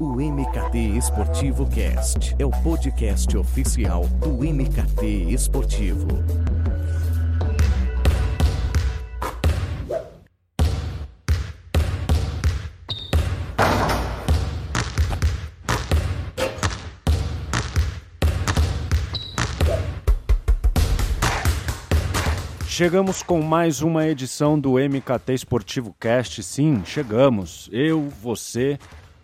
O MKT Esportivo Cast é o podcast oficial do MKT Esportivo. Chegamos com mais uma edição do MKT Esportivo Cast. Sim, chegamos. Eu, você,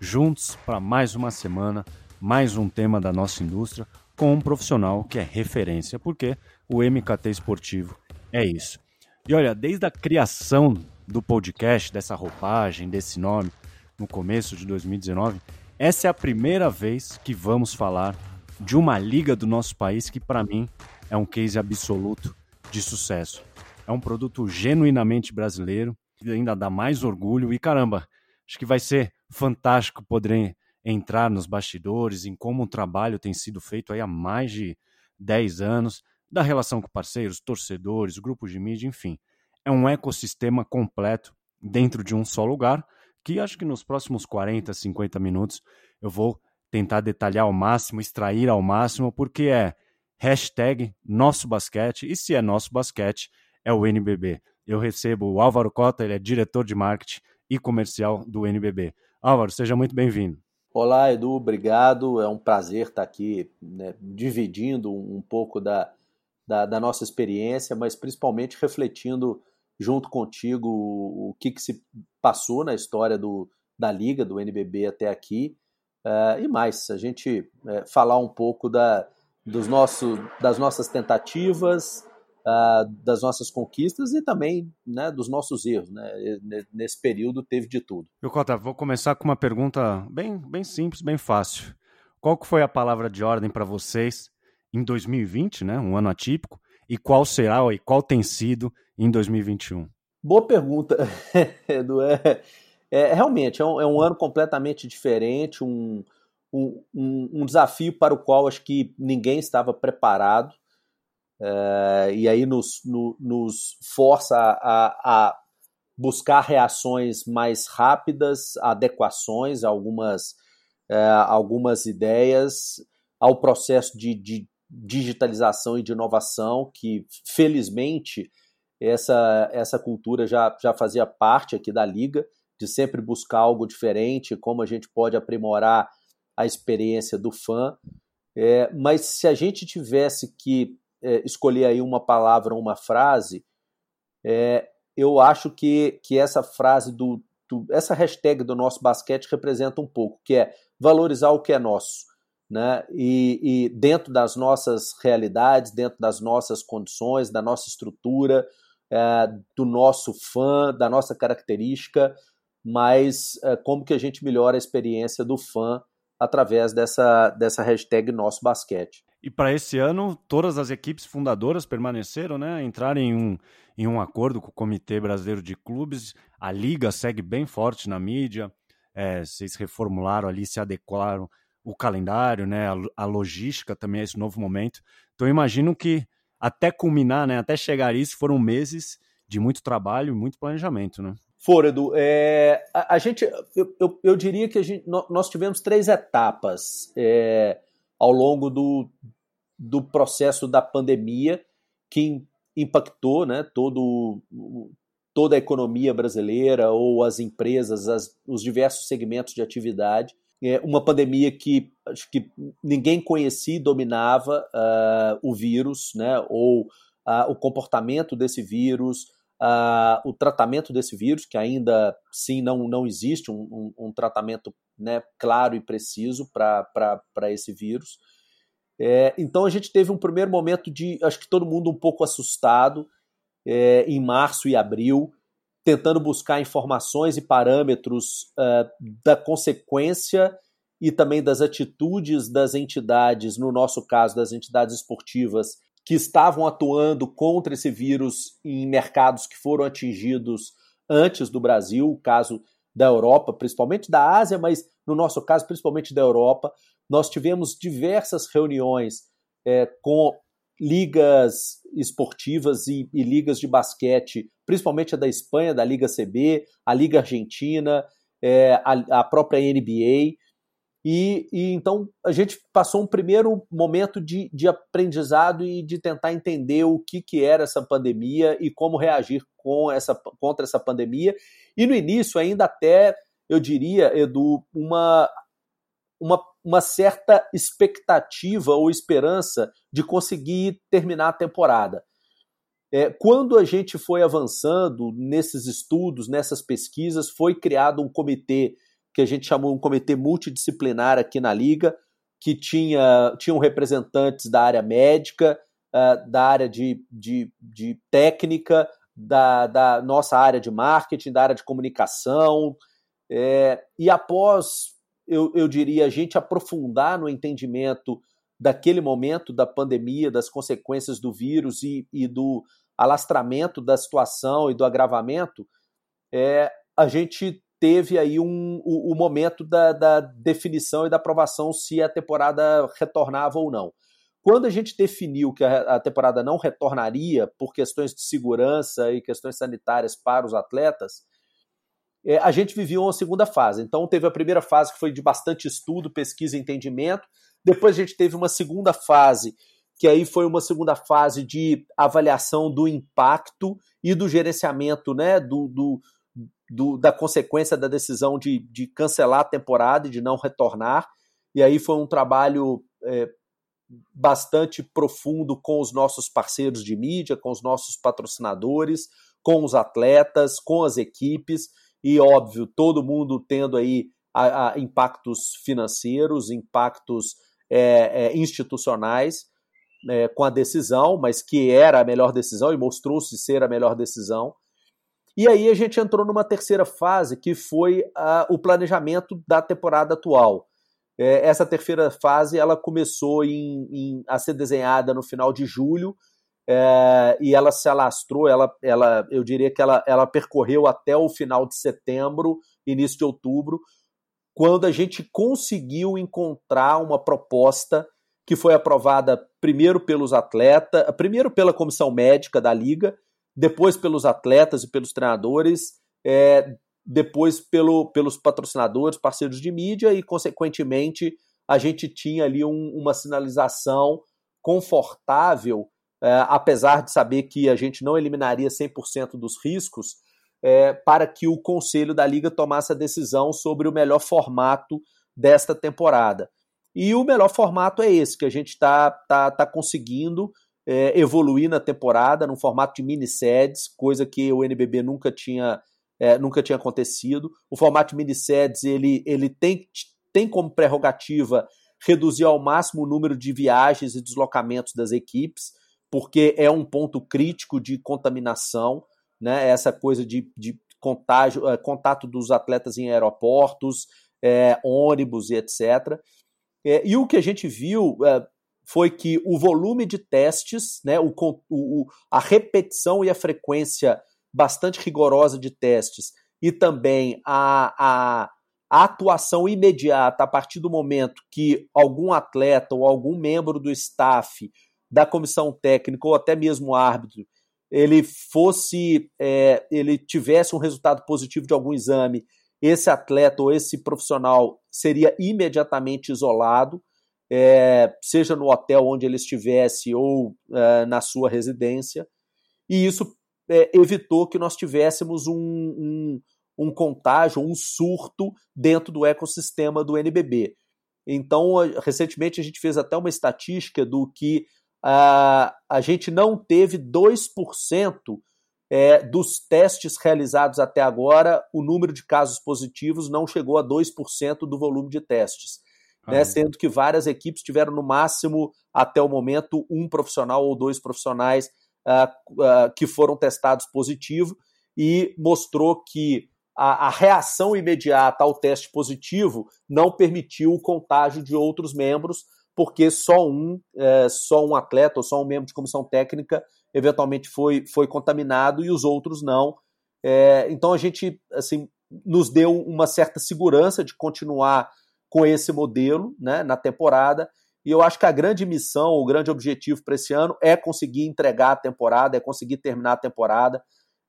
juntos para mais uma semana, mais um tema da nossa indústria, com um profissional que é referência, porque o MKT Esportivo é isso. E olha, desde a criação do podcast, dessa roupagem, desse nome, no começo de 2019, essa é a primeira vez que vamos falar de uma liga do nosso país que, para mim, é um case absoluto de sucesso. É um produto genuinamente brasileiro, ainda dá mais orgulho e caramba, acho que vai ser fantástico poder entrar nos bastidores em como o trabalho tem sido feito aí há mais de 10 anos, da relação com parceiros, torcedores, grupos de mídia, enfim. É um ecossistema completo dentro de um só lugar, que acho que nos próximos 40, 50 minutos eu vou tentar detalhar ao máximo, extrair ao máximo, porque é hashtag nosso basquete, e se é nosso basquete, é o NBB. Eu recebo o Álvaro Cota, ele é diretor de marketing e comercial do NBB. Álvaro, seja muito bem-vindo. Olá, Edu, obrigado. É um prazer estar aqui né, dividindo um pouco da, da, da, nossa experiência, mas principalmente refletindo junto contigo o, que, que se passou na história do, da Liga, do NBB até aqui. Uh, e mais, a gente uh, falar um pouco da, dos nosso, das nossas tentativas, uh, das nossas conquistas e também né, dos nossos erros. Né? Nesse período teve de tudo. Eu, Cota, vou começar com uma pergunta bem, bem simples, bem fácil. Qual foi a palavra de ordem para vocês em 2020, né, um ano atípico, e qual será e qual tem sido em 2021? Boa pergunta, Edu. É, é, realmente, é um, é um ano completamente diferente, um, um, um, desafio para o qual acho que ninguém estava preparado. É, e aí nos, no, nos força a, a, buscar reações mais rápidas, adequações, algumas, é, algumas ideias ao processo de, de, digitalização e de inovação, que felizmente essa, essa cultura já, já fazia parte aqui da Liga, de sempre buscar algo diferente, como a gente pode aprimorar a experiência do fã. É, mas se a gente tivesse que é, escolher aí uma palavra, uma frase, é, eu acho que, que essa frase do, do, essa hashtag do nosso basquete representa um pouco, que é valorizar o que é nosso. Né? E, e dentro das nossas realidades, dentro das nossas condições, da nossa estrutura, é, do nosso fã, da nossa característica, mas é, como que a gente melhora a experiência do fã através dessa, dessa hashtag Nosso Basquete. E para esse ano, todas as equipes fundadoras permaneceram, né? Entraram em um, em um acordo com o Comitê Brasileiro de Clubes. A Liga segue bem forte na mídia. É, vocês reformularam ali, se adequaram o calendário, né? A, a logística também é esse novo momento. Então, imagino que até culminar, né? Até chegar a isso, foram meses de muito trabalho e muito planejamento, né? For, Edu. É, a, a, gente, eu, eu, eu, diria que gente, nós tivemos três etapas é, ao longo do, do processo da pandemia que impactou né, todo, toda a economia brasileira ou as empresas, as, os diversos segmentos de atividade. É uma pandemia que acho que ninguém conhecia e dominava uh, o vírus, né, ou uh, o comportamento desse vírus, uh, o tratamento desse vírus, que ainda sim não, não existe um, um, um tratamento né, claro e preciso para esse vírus. É, então a gente teve um primeiro momento de, acho que todo mundo um pouco assustado, é, em março e abril, tentando buscar informações e parâmetros uh, da consequência e também das atitudes das entidades, no nosso caso, das entidades esportivas, que estavam atuando contra esse vírus em mercados que foram atingidos antes do Brasil, o caso da Europa, principalmente da Ásia, mas no nosso caso, principalmente da Europa. Nós tivemos diversas reuniões é, com ligas esportivas e, e, ligas de basquete, principalmente a da Espanha, da Liga CB, a Liga Argentina, é, a, a própria NBA, E, e, então a gente passou um primeiro momento de, de aprendizado e de tentar entender o que, que era essa pandemia e como reagir com essa, contra essa pandemia. E no início, ainda até, eu diria, Edu, uma, uma, uma certa expectativa ou esperança de conseguir terminar a temporada. É, quando a gente foi avançando nesses estudos, nessas pesquisas, foi criado um comitê que a gente chamou um comitê multidisciplinar aqui na Liga, que tinha tinham representantes da área médica, uh, da área de, de, de técnica, da, da, nossa área de marketing, da área de comunicação. É, e após, eu, eu diria, a gente aprofundar no entendimento daquele momento da pandemia, das consequências do vírus e, e do alastramento da situação e do agravamento, é, a gente teve aí um, o, o momento da, da, definição e da aprovação se a temporada retornava ou não. Quando a gente definiu que a, a temporada não retornaria por questões de segurança e questões sanitárias para os atletas, é, a gente vivia uma segunda fase. Então, teve a primeira fase que foi de bastante estudo, pesquisa e entendimento. Depois, a gente teve uma segunda fase, que aí foi uma segunda fase de avaliação do impacto e do gerenciamento né, do, do, do, da consequência da decisão de, de cancelar a temporada e de não retornar. E aí foi um trabalho é, bastante profundo com os nossos parceiros de mídia, com os nossos patrocinadores, com os atletas, com as equipes e, óbvio, todo mundo tendo aí a, a impactos financeiros, impactos é, é, institucionais é, com a decisão, mas que era a melhor decisão e mostrou-se ser a melhor decisão. E aí a gente entrou numa terceira fase, que foi uh, o planejamento da temporada atual. É, essa terceira fase ela começou em, em, a ser desenhada no final de julho é, e ela se alastrou, ela, ela, eu diria que ela, ela percorreu até o final de setembro, início de outubro, quando a gente conseguiu encontrar uma proposta que foi aprovada primeiro pelos atletas, primeiro pela comissão médica da liga depois pelos atletas e pelos treinadores, é, depois pelo, pelos patrocinadores, parceiros de mídia e, consequentemente, a gente tinha ali um, uma sinalização confortável, é, apesar de saber que a gente não eliminaria 100% dos riscos, é, para que o conselho da liga tomasse a decisão sobre o melhor formato desta temporada. E o melhor formato é esse, que a gente está tá, tá conseguindo é, evoluir na temporada num formato de minisséries, coisa que o NBB nunca tinha, é, nunca tinha acontecido. O formato de minisséries ele, ele tem, tem como prerrogativa reduzir ao máximo o número de viagens e deslocamentos das equipes, porque é um ponto crítico de contaminação, né? essa coisa de, de contágio, é, contato dos atletas em aeroportos, é, ônibus e etc. É, e o que a gente viu, é, foi que o volume de testes, né, o, o, a repetição e a frequência bastante rigorosa de testes e também a, a, atuação imediata a partir do momento que algum atleta ou algum membro do staff da comissão técnica ou até mesmo árbitro ele fosse é, ele tivesse um resultado positivo de algum exame esse atleta ou esse profissional seria imediatamente isolado é, seja no hotel onde ele estivesse ou é, na sua residência, e isso é, evitou que nós tivéssemos um, um, um, contágio, um surto dentro do ecossistema do NBB. Então, recentemente a gente fez até uma estatística do que a, a gente não teve 2% é, dos testes realizados até agora, o número de casos positivos não chegou a 2% do volume de testes né, sendo que várias equipes tiveram no máximo, até o momento, um profissional ou dois profissionais uh, uh, que foram testados positivo e mostrou que a, a, reação imediata ao teste positivo não permitiu o contágio de outros membros, porque só um, é, só um atleta ou só um membro de comissão técnica eventualmente foi, foi contaminado e os outros não. É, então a gente assim nos deu uma certa segurança de continuar com esse modelo né, na temporada. E eu acho que a grande missão, o grande objetivo para esse ano é conseguir entregar a temporada, é conseguir terminar a temporada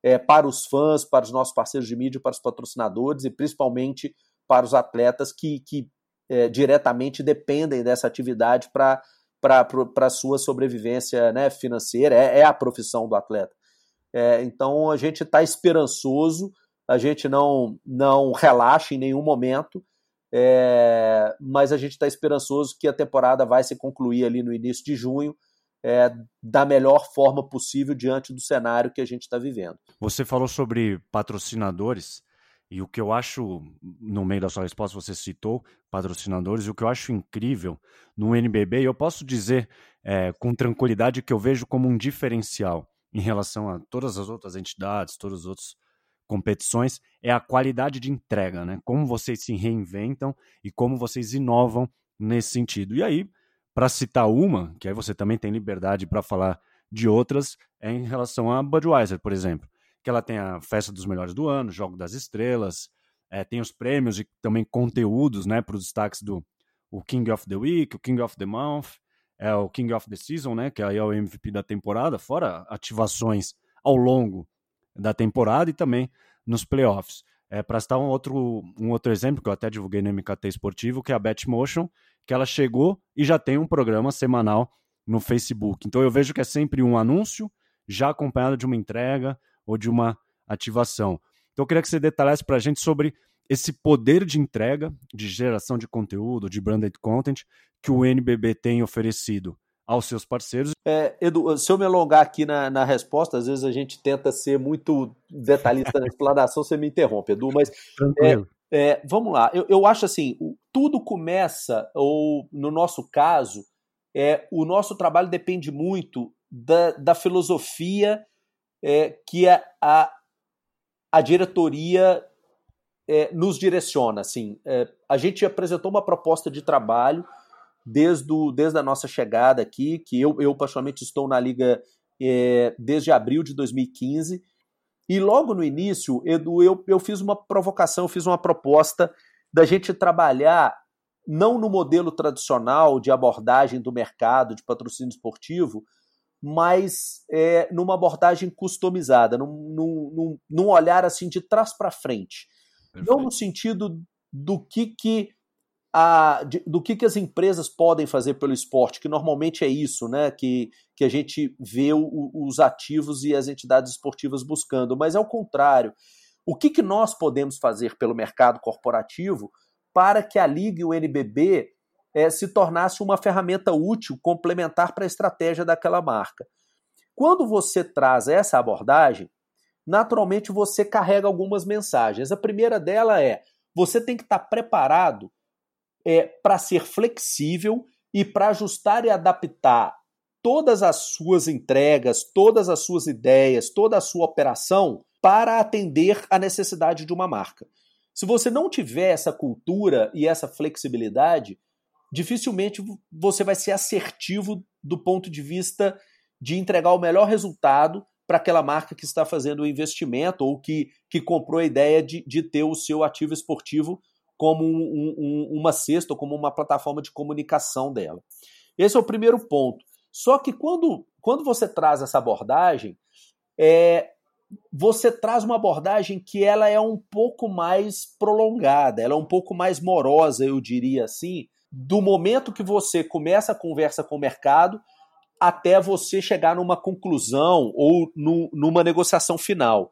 é, para os fãs, para os nossos parceiros de mídia, para os patrocinadores e principalmente para os atletas que, que é, diretamente dependem dessa atividade para a sua sobrevivência né, financeira, é, é, a profissão do atleta. É, então a gente está esperançoso, a gente não, não relaxa em nenhum momento, é, mas a gente está esperançoso que a temporada vai se concluir ali no início de junho. É, da melhor forma possível diante do cenário que a gente está vivendo. Você falou sobre patrocinadores. E o que eu acho, no meio da sua resposta, você citou patrocinadores, e o que eu acho incrível no NBB, e eu posso dizer é, com tranquilidade que eu vejo como um diferencial em relação a todas as outras entidades, todas as outras competições, é a qualidade de entrega, né? Como vocês se reinventam e como vocês inovam nesse sentido. E aí, para citar uma, que aí você também tem liberdade para falar de outras, é em relação a Budweiser, por exemplo que ela tem a festa dos melhores do ano, Jogo das Estrelas, é, tem os prêmios e também conteúdos né, para os destaques do o King of the Week, o King of the Month, é o King of the Season, né, que aí é o MVP da temporada, fora ativações ao longo da temporada e também nos playoffs. É, para citar um outro, um outro exemplo, que eu até divulguei no MKT Esportivo, que é a Betmotion, que ela chegou e já tem um programa semanal no Facebook. Então eu vejo que é sempre um anúncio, já acompanhado de uma entrega, ou de uma ativação. Então eu queria que você detalhasse para a gente sobre esse poder de entrega, de geração de conteúdo, de branded content que o NBB tem oferecido aos seus parceiros. É, Edu, se eu me alongar aqui na, na resposta, às vezes a gente tenta ser muito detalhista na explanação, você me interrompe, Edu, mas é, é, vamos lá. Eu, eu acho assim, tudo começa, ou no nosso caso, é, o nosso trabalho depende muito da, da filosofia é, que a, a, a diretoria é, nos direciona. Assim, é, a gente apresentou uma proposta de trabalho desde, o, desde a nossa chegada aqui, que eu, eu particularmente estou na Liga é, desde abril de 2015. E logo no início, Edu, eu, eu fiz uma provocação, eu fiz uma proposta da gente trabalhar não no modelo tradicional de abordagem do mercado de patrocínio esportivo, mas é, numa abordagem customizada, num, num, num olhar assim de trás para frente. Perfeito. Não no sentido do que, que a, de, do que, que as empresas podem fazer pelo esporte, que normalmente é isso, né? Que, que a gente vê o, os ativos e as entidades esportivas buscando, mas é o contrário. O que, que nós podemos fazer pelo mercado corporativo para que a Liga e o NBB é, se tornasse uma ferramenta útil, complementar para a estratégia daquela marca. Quando você traz essa abordagem, naturalmente você carrega algumas mensagens. A primeira dela é: você tem que estar preparado é, para ser flexível e para ajustar e adaptar todas as suas entregas, todas as suas ideias, toda a sua operação para atender a necessidade de uma marca. Se você não tiver essa cultura e essa flexibilidade, dificilmente você vai ser assertivo do ponto de vista de entregar o melhor resultado para aquela marca que está fazendo o investimento ou que, que comprou a ideia de, de ter o seu ativo esportivo como um, um, uma cesta ou como uma plataforma de comunicação dela. Esse é o primeiro ponto. Só que quando, quando você traz essa abordagem, é, você traz uma abordagem que ela é um pouco mais prolongada, ela é um pouco mais morosa, eu diria assim, do momento que você começa a conversa com o mercado até você chegar numa conclusão ou no, numa negociação final.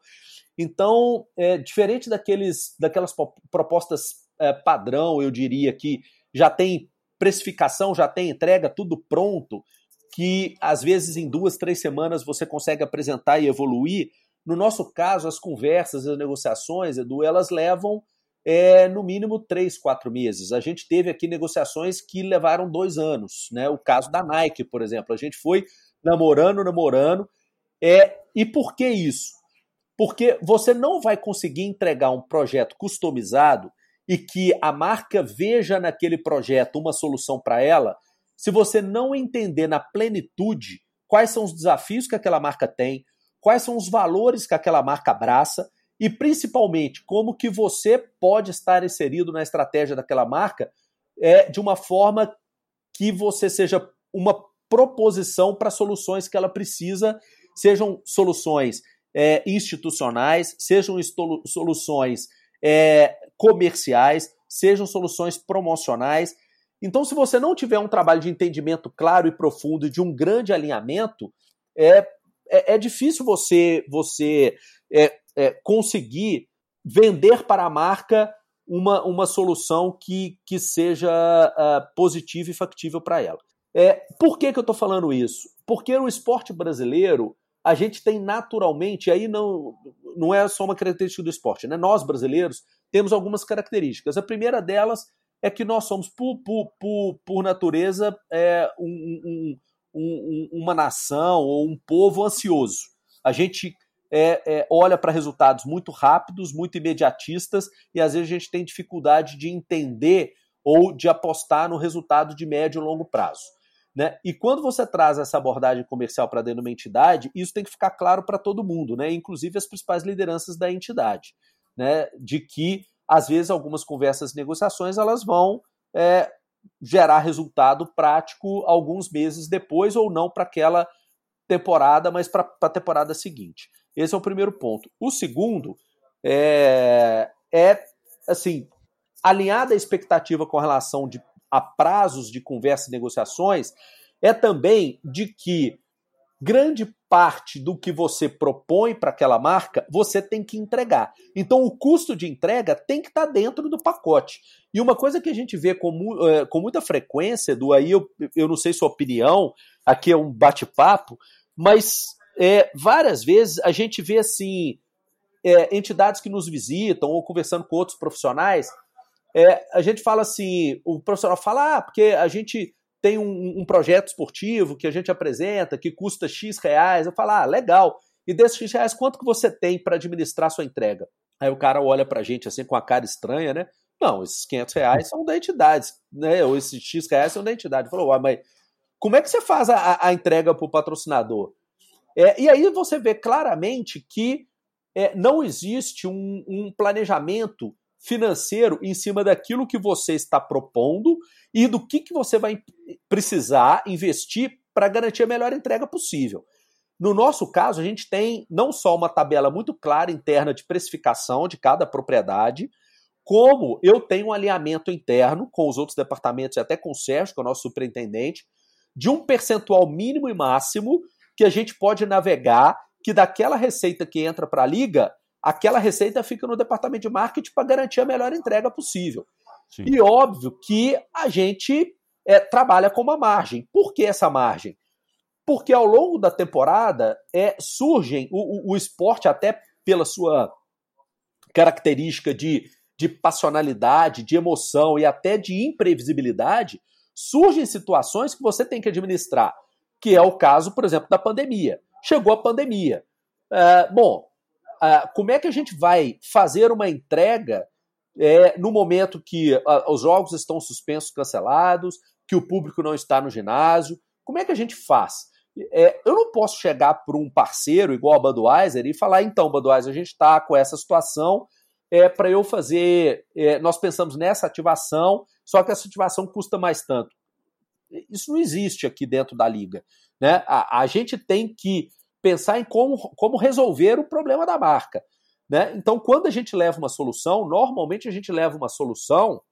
Então, é, diferente daqueles, daquelas propostas é, padrão, eu diria que já tem precificação, já tem entrega, tudo pronto, que às vezes em duas, três semanas você consegue apresentar e evoluir. No nosso caso, as conversas, as negociações, Edu, elas levam é, no mínimo três, quatro meses. A gente teve aqui negociações que levaram dois anos. Né? O caso da Nike, por exemplo. A gente foi namorando, namorando. É, e por que isso? Porque você não vai conseguir entregar um projeto customizado e que a marca veja naquele projeto uma solução para ela se você não entender na plenitude quais são os desafios que aquela marca tem, quais são os valores que aquela marca abraça e principalmente como que você pode estar inserido na estratégia daquela marca é, de uma forma que você seja uma proposição para soluções que ela precisa, sejam soluções é, institucionais, sejam soluções é, comerciais sejam soluções promocionais. Então, se você não tiver um trabalho de entendimento claro e profundo de um grande alinhamento, é, é, é difícil você, você é, é, conseguir vender para a marca uma, uma solução que, que seja uh, positiva e factível para ela. É, por que, que eu estou falando isso? Porque no esporte brasileiro, a gente tem naturalmente, aí não, não é só uma característica do esporte, né? nós brasileiros temos algumas características. A primeira delas é que nós somos, por, por, por, por natureza, é, um, um, um, uma nação ou um povo ansioso. A gente é, é, olha para resultados muito rápidos, muito imediatistas, e às vezes a gente tem dificuldade de entender ou de apostar no resultado de médio e longo prazo. Né? E quando você traz essa abordagem comercial para dentro de uma entidade, isso tem que ficar claro para todo mundo, né? inclusive as principais lideranças da entidade, né? de que, às vezes, algumas conversas negociações elas vão é, gerar resultado prático alguns meses depois ou não para aquela temporada, mas para a temporada seguinte. Esse é o primeiro ponto. O segundo é, é assim, alinhada a expectativa com relação de a prazos de conversas e negociações é também de que grande parte do que você propõe para aquela marca você tem que entregar. Então o custo de entrega tem que estar tá dentro do pacote. E uma coisa que a gente vê com, uh, com muita frequência, do aí eu, eu não sei sua opinião, aqui é um bate-papo, mas é, várias vezes a gente vê assim é, entidades que nos visitam ou conversando com outros profissionais é, a gente fala assim, o profissional fala, ah, porque a gente tem um, um, projeto esportivo que a gente apresenta, que custa X reais. Eu falo, ah, legal. E desses X reais, quanto que você tem para administrar sua entrega? Aí o cara olha para a gente assim com a cara estranha, né? Não, esses 500 reais são da entidade, né? Ou esses X reais são da entidade. Falou, ah, mas como é que você faz a, a entrega para o patrocinador? É, e aí você vê claramente que é, não existe um, um planejamento financeiro em cima daquilo que você está propondo e do que, que você vai precisar investir para garantir a melhor entrega possível. No nosso caso, a gente tem não só uma tabela muito clara interna de precificação de cada propriedade, como eu tenho um alinhamento interno com os outros departamentos e até com o Sérgio, que é o nosso superintendente, de um percentual mínimo e máximo que a gente pode navegar, que daquela receita que entra para a liga, aquela receita fica no departamento de marketing para garantir a melhor entrega possível. Sim. E óbvio que a gente é, trabalha com uma margem. Por que essa margem? Porque ao longo da temporada é, surgem o, o, o esporte, até pela sua característica de, de passionalidade, de emoção e até de imprevisibilidade, surgem situações que você tem que administrar, que é o caso, por exemplo, da pandemia. Chegou a pandemia. É, bom, como é que a gente vai fazer uma entrega é, no momento que os jogos estão suspensos, cancelados, que o público não está no ginásio? Como é que a gente faz? É, eu não posso chegar para um parceiro igual a Budweiser e falar, então, Budweiser, a gente está com essa situação, é, para eu fazer. É, nós pensamos nessa ativação, só que essa ativação custa mais tanto. Isso não existe aqui dentro da liga. Né? A, a gente tem que pensar em como, como resolver o problema da marca. Né? Então, quando a gente leva uma solução, normalmente a gente leva uma solução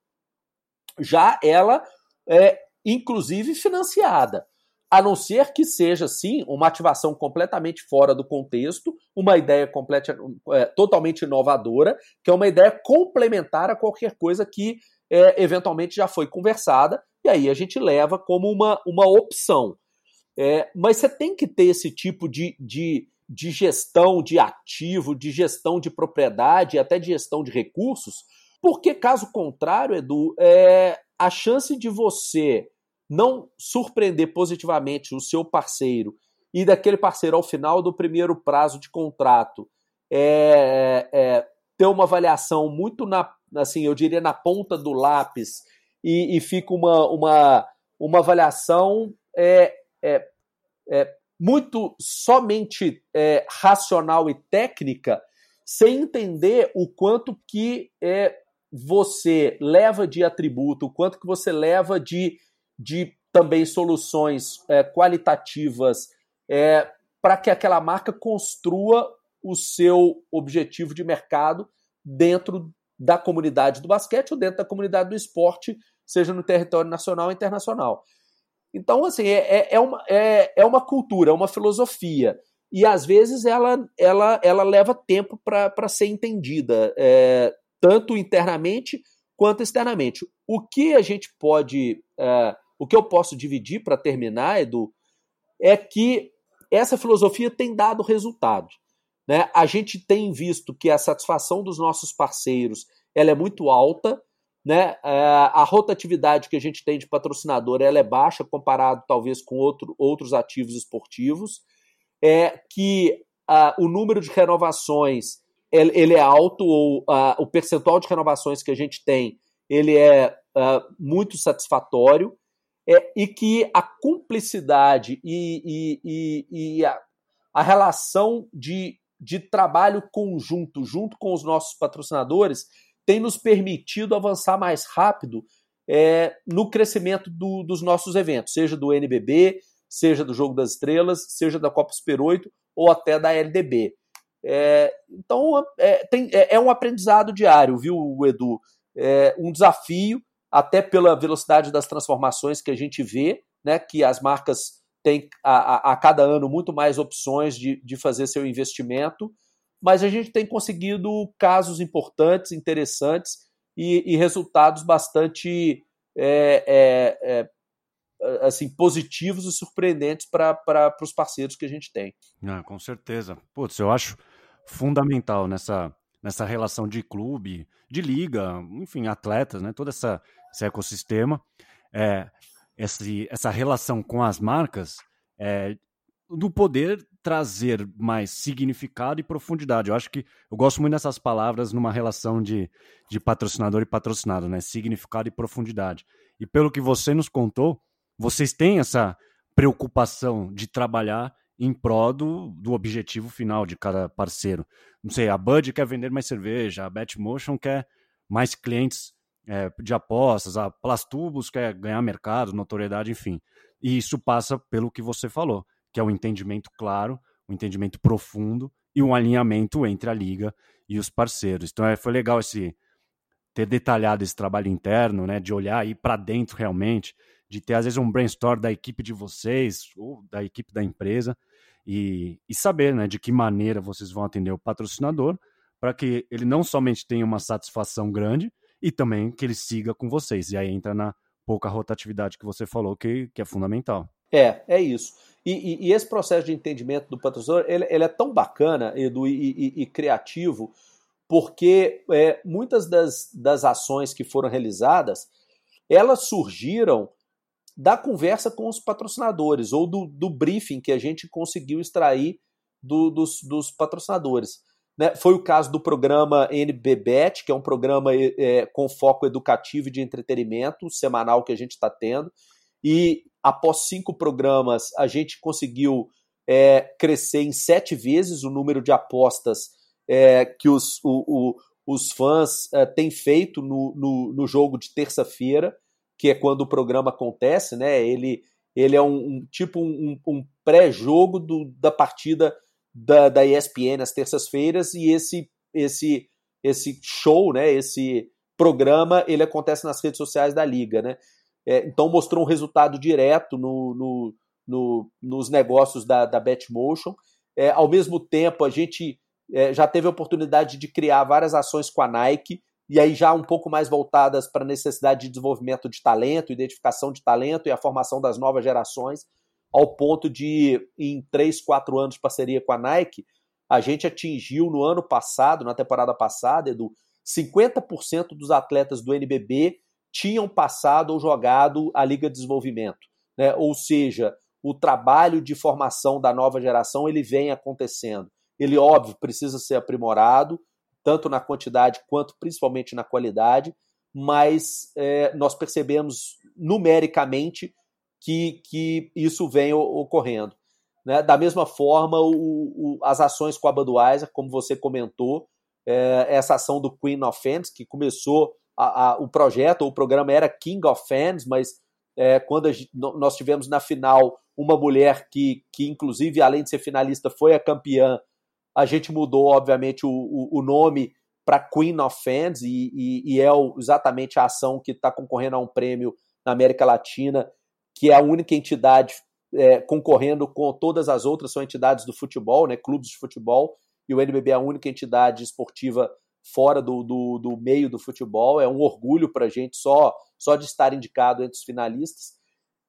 já ela é, inclusive financiada. A não ser que seja, sim, uma ativação completamente fora do contexto, uma ideia completa, é, totalmente inovadora, que é uma ideia complementar a qualquer coisa que é, eventualmente já foi conversada, e aí a gente leva como uma, uma opção. É, mas você tem que ter esse tipo de, de, de gestão de ativo, de gestão de propriedade, até de gestão de recursos, porque caso contrário, Edu, é, a chance de você não surpreender positivamente o seu parceiro e daquele parceiro ao final do primeiro prazo de contrato é, é, ter uma avaliação muito na, assim, eu diria na ponta do lápis e, e fica uma, uma, uma avaliação é, é, é, muito somente é, racional e técnica, sem entender o quanto que é, você leva de atributo, o quanto que você leva de, de também soluções é, qualitativas é, para que aquela marca construa o seu objetivo de mercado dentro da comunidade do basquete ou dentro da comunidade do esporte, seja no território nacional ou internacional. Então, assim, é, é, é uma, é, é uma cultura, é uma filosofia. E às vezes ela, ela, ela leva tempo para ser entendida, é, tanto internamente quanto externamente. O que a gente pode. É, o que eu posso dividir para terminar, Edu, é que essa filosofia tem dado resultado. Né? A gente tem visto que a satisfação dos nossos parceiros ela é muito alta, né? É, a rotatividade que a gente tem de patrocinador ela é baixa comparado talvez com outro, outros ativos esportivos, é que uh, o número de renovações ele, ele é alto ou uh, o percentual de renovações que a gente tem ele é uh, muito satisfatório é, e que a cumplicidade e, e, e, e a, a relação de de trabalho conjunto junto com os nossos patrocinadores tem nos permitido avançar mais rápido é, no crescimento do, dos nossos eventos, seja do NBB, seja do Jogo das Estrelas, seja da Copa Super 8 ou até da LDB. É, então é, tem, é, é, um aprendizado diário, viu, Edu? É um desafio, até pela velocidade das transformações que a gente vê, né, que as marcas tem a, a, a cada ano muito mais opções de, de fazer seu investimento, mas a gente tem conseguido casos importantes, interessantes e, e resultados bastante é, é, é, assim positivos e surpreendentes para os parceiros que a gente tem. Ah, com certeza. Putz, eu acho fundamental nessa, nessa relação de clube, de liga, enfim, atletas, né? todo essa, esse ecossistema. É, esse, essa relação com as marcas é, do poder trazer mais significado e profundidade. Eu acho que eu gosto muito dessas palavras numa relação de, de patrocinador e patrocinado, né? Significado e profundidade. E pelo que você nos contou, vocês têm essa preocupação de trabalhar em prol do, do objetivo final de cada parceiro. Não sei, a Bud quer vender mais cerveja, a Betmotion quer mais clientes é, de apostas, a Plastubos quer ganhar mercado, notoriedade, enfim. E isso passa pelo que você falou, que é o um entendimento claro, um entendimento profundo e um alinhamento entre a liga e os parceiros. Então é, foi legal esse ter detalhado esse trabalho interno, né, de olhar aí para dentro realmente, de ter às vezes um brainstorm da equipe de vocês ou da equipe da empresa e, e saber, né, de que maneira vocês vão atender o patrocinador para que ele não somente tenha uma satisfação grande, e também que ele siga com vocês. E aí entra na pouca rotatividade que você falou, que, que é fundamental. É, é isso. E, e, e esse processo de entendimento do patrocinador, ele, ele é tão bacana, Edu, e, e criativo, porque é, muitas das, das ações que foram realizadas, elas surgiram da conversa com os patrocinadores, ou do, do briefing que a gente conseguiu extrair do, dos, dos patrocinadores. Né? Foi o caso do programa NBBET, que é um programa é, com foco educativo e de entretenimento semanal que a gente está tendo. E após cinco programas, a gente conseguiu é, crescer em sete vezes o número de apostas é, que os, o, o, os fãs é, têm feito no, no, no jogo de terça-feira, que é quando o programa acontece. Né? Ele, ele é um, um tipo um, um pré-jogo da partida da, da ESPN às terças-feiras e esse esse esse show, né, esse programa, ele acontece nas redes sociais da liga, né? É, então mostrou um resultado direto no, no, no nos negócios da, da Betmotion. É, ao mesmo tempo, a gente é, já teve a oportunidade de criar várias ações com a Nike, e aí já um pouco mais voltadas para a necessidade de desenvolvimento de talento, identificação de talento e a formação das novas gerações ao ponto de, em três, quatro anos de parceria com a Nike, a gente atingiu no ano passado, na temporada passada, Edu, 50% dos atletas do NBB tinham passado ou jogado a Liga de Desenvolvimento. Né? Ou seja, o trabalho de formação da nova geração ele vem acontecendo. Ele, óbvio, precisa ser aprimorado, tanto na quantidade quanto principalmente na qualidade, mas é, nós percebemos numericamente que, que isso vem ocorrendo. Né? Da mesma forma, o, o, as ações com a Budweiser, como você comentou, é, essa ação do Queen of Fans, que começou a, a, o projeto, o programa era King of Fans, mas é, quando a, nós tivemos na final uma mulher que, que, inclusive, além de ser finalista, foi a campeã, a gente mudou, obviamente, o, o, o nome para Queen of Fans e, e, e é o, exatamente a ação que está concorrendo a um prêmio na América Latina, que é a única entidade é, concorrendo com todas as outras, são entidades do futebol, né, clubes de futebol, e o NBB é a única entidade esportiva fora do, do, do meio do futebol. É um orgulho para a gente só, só de estar indicado entre os finalistas.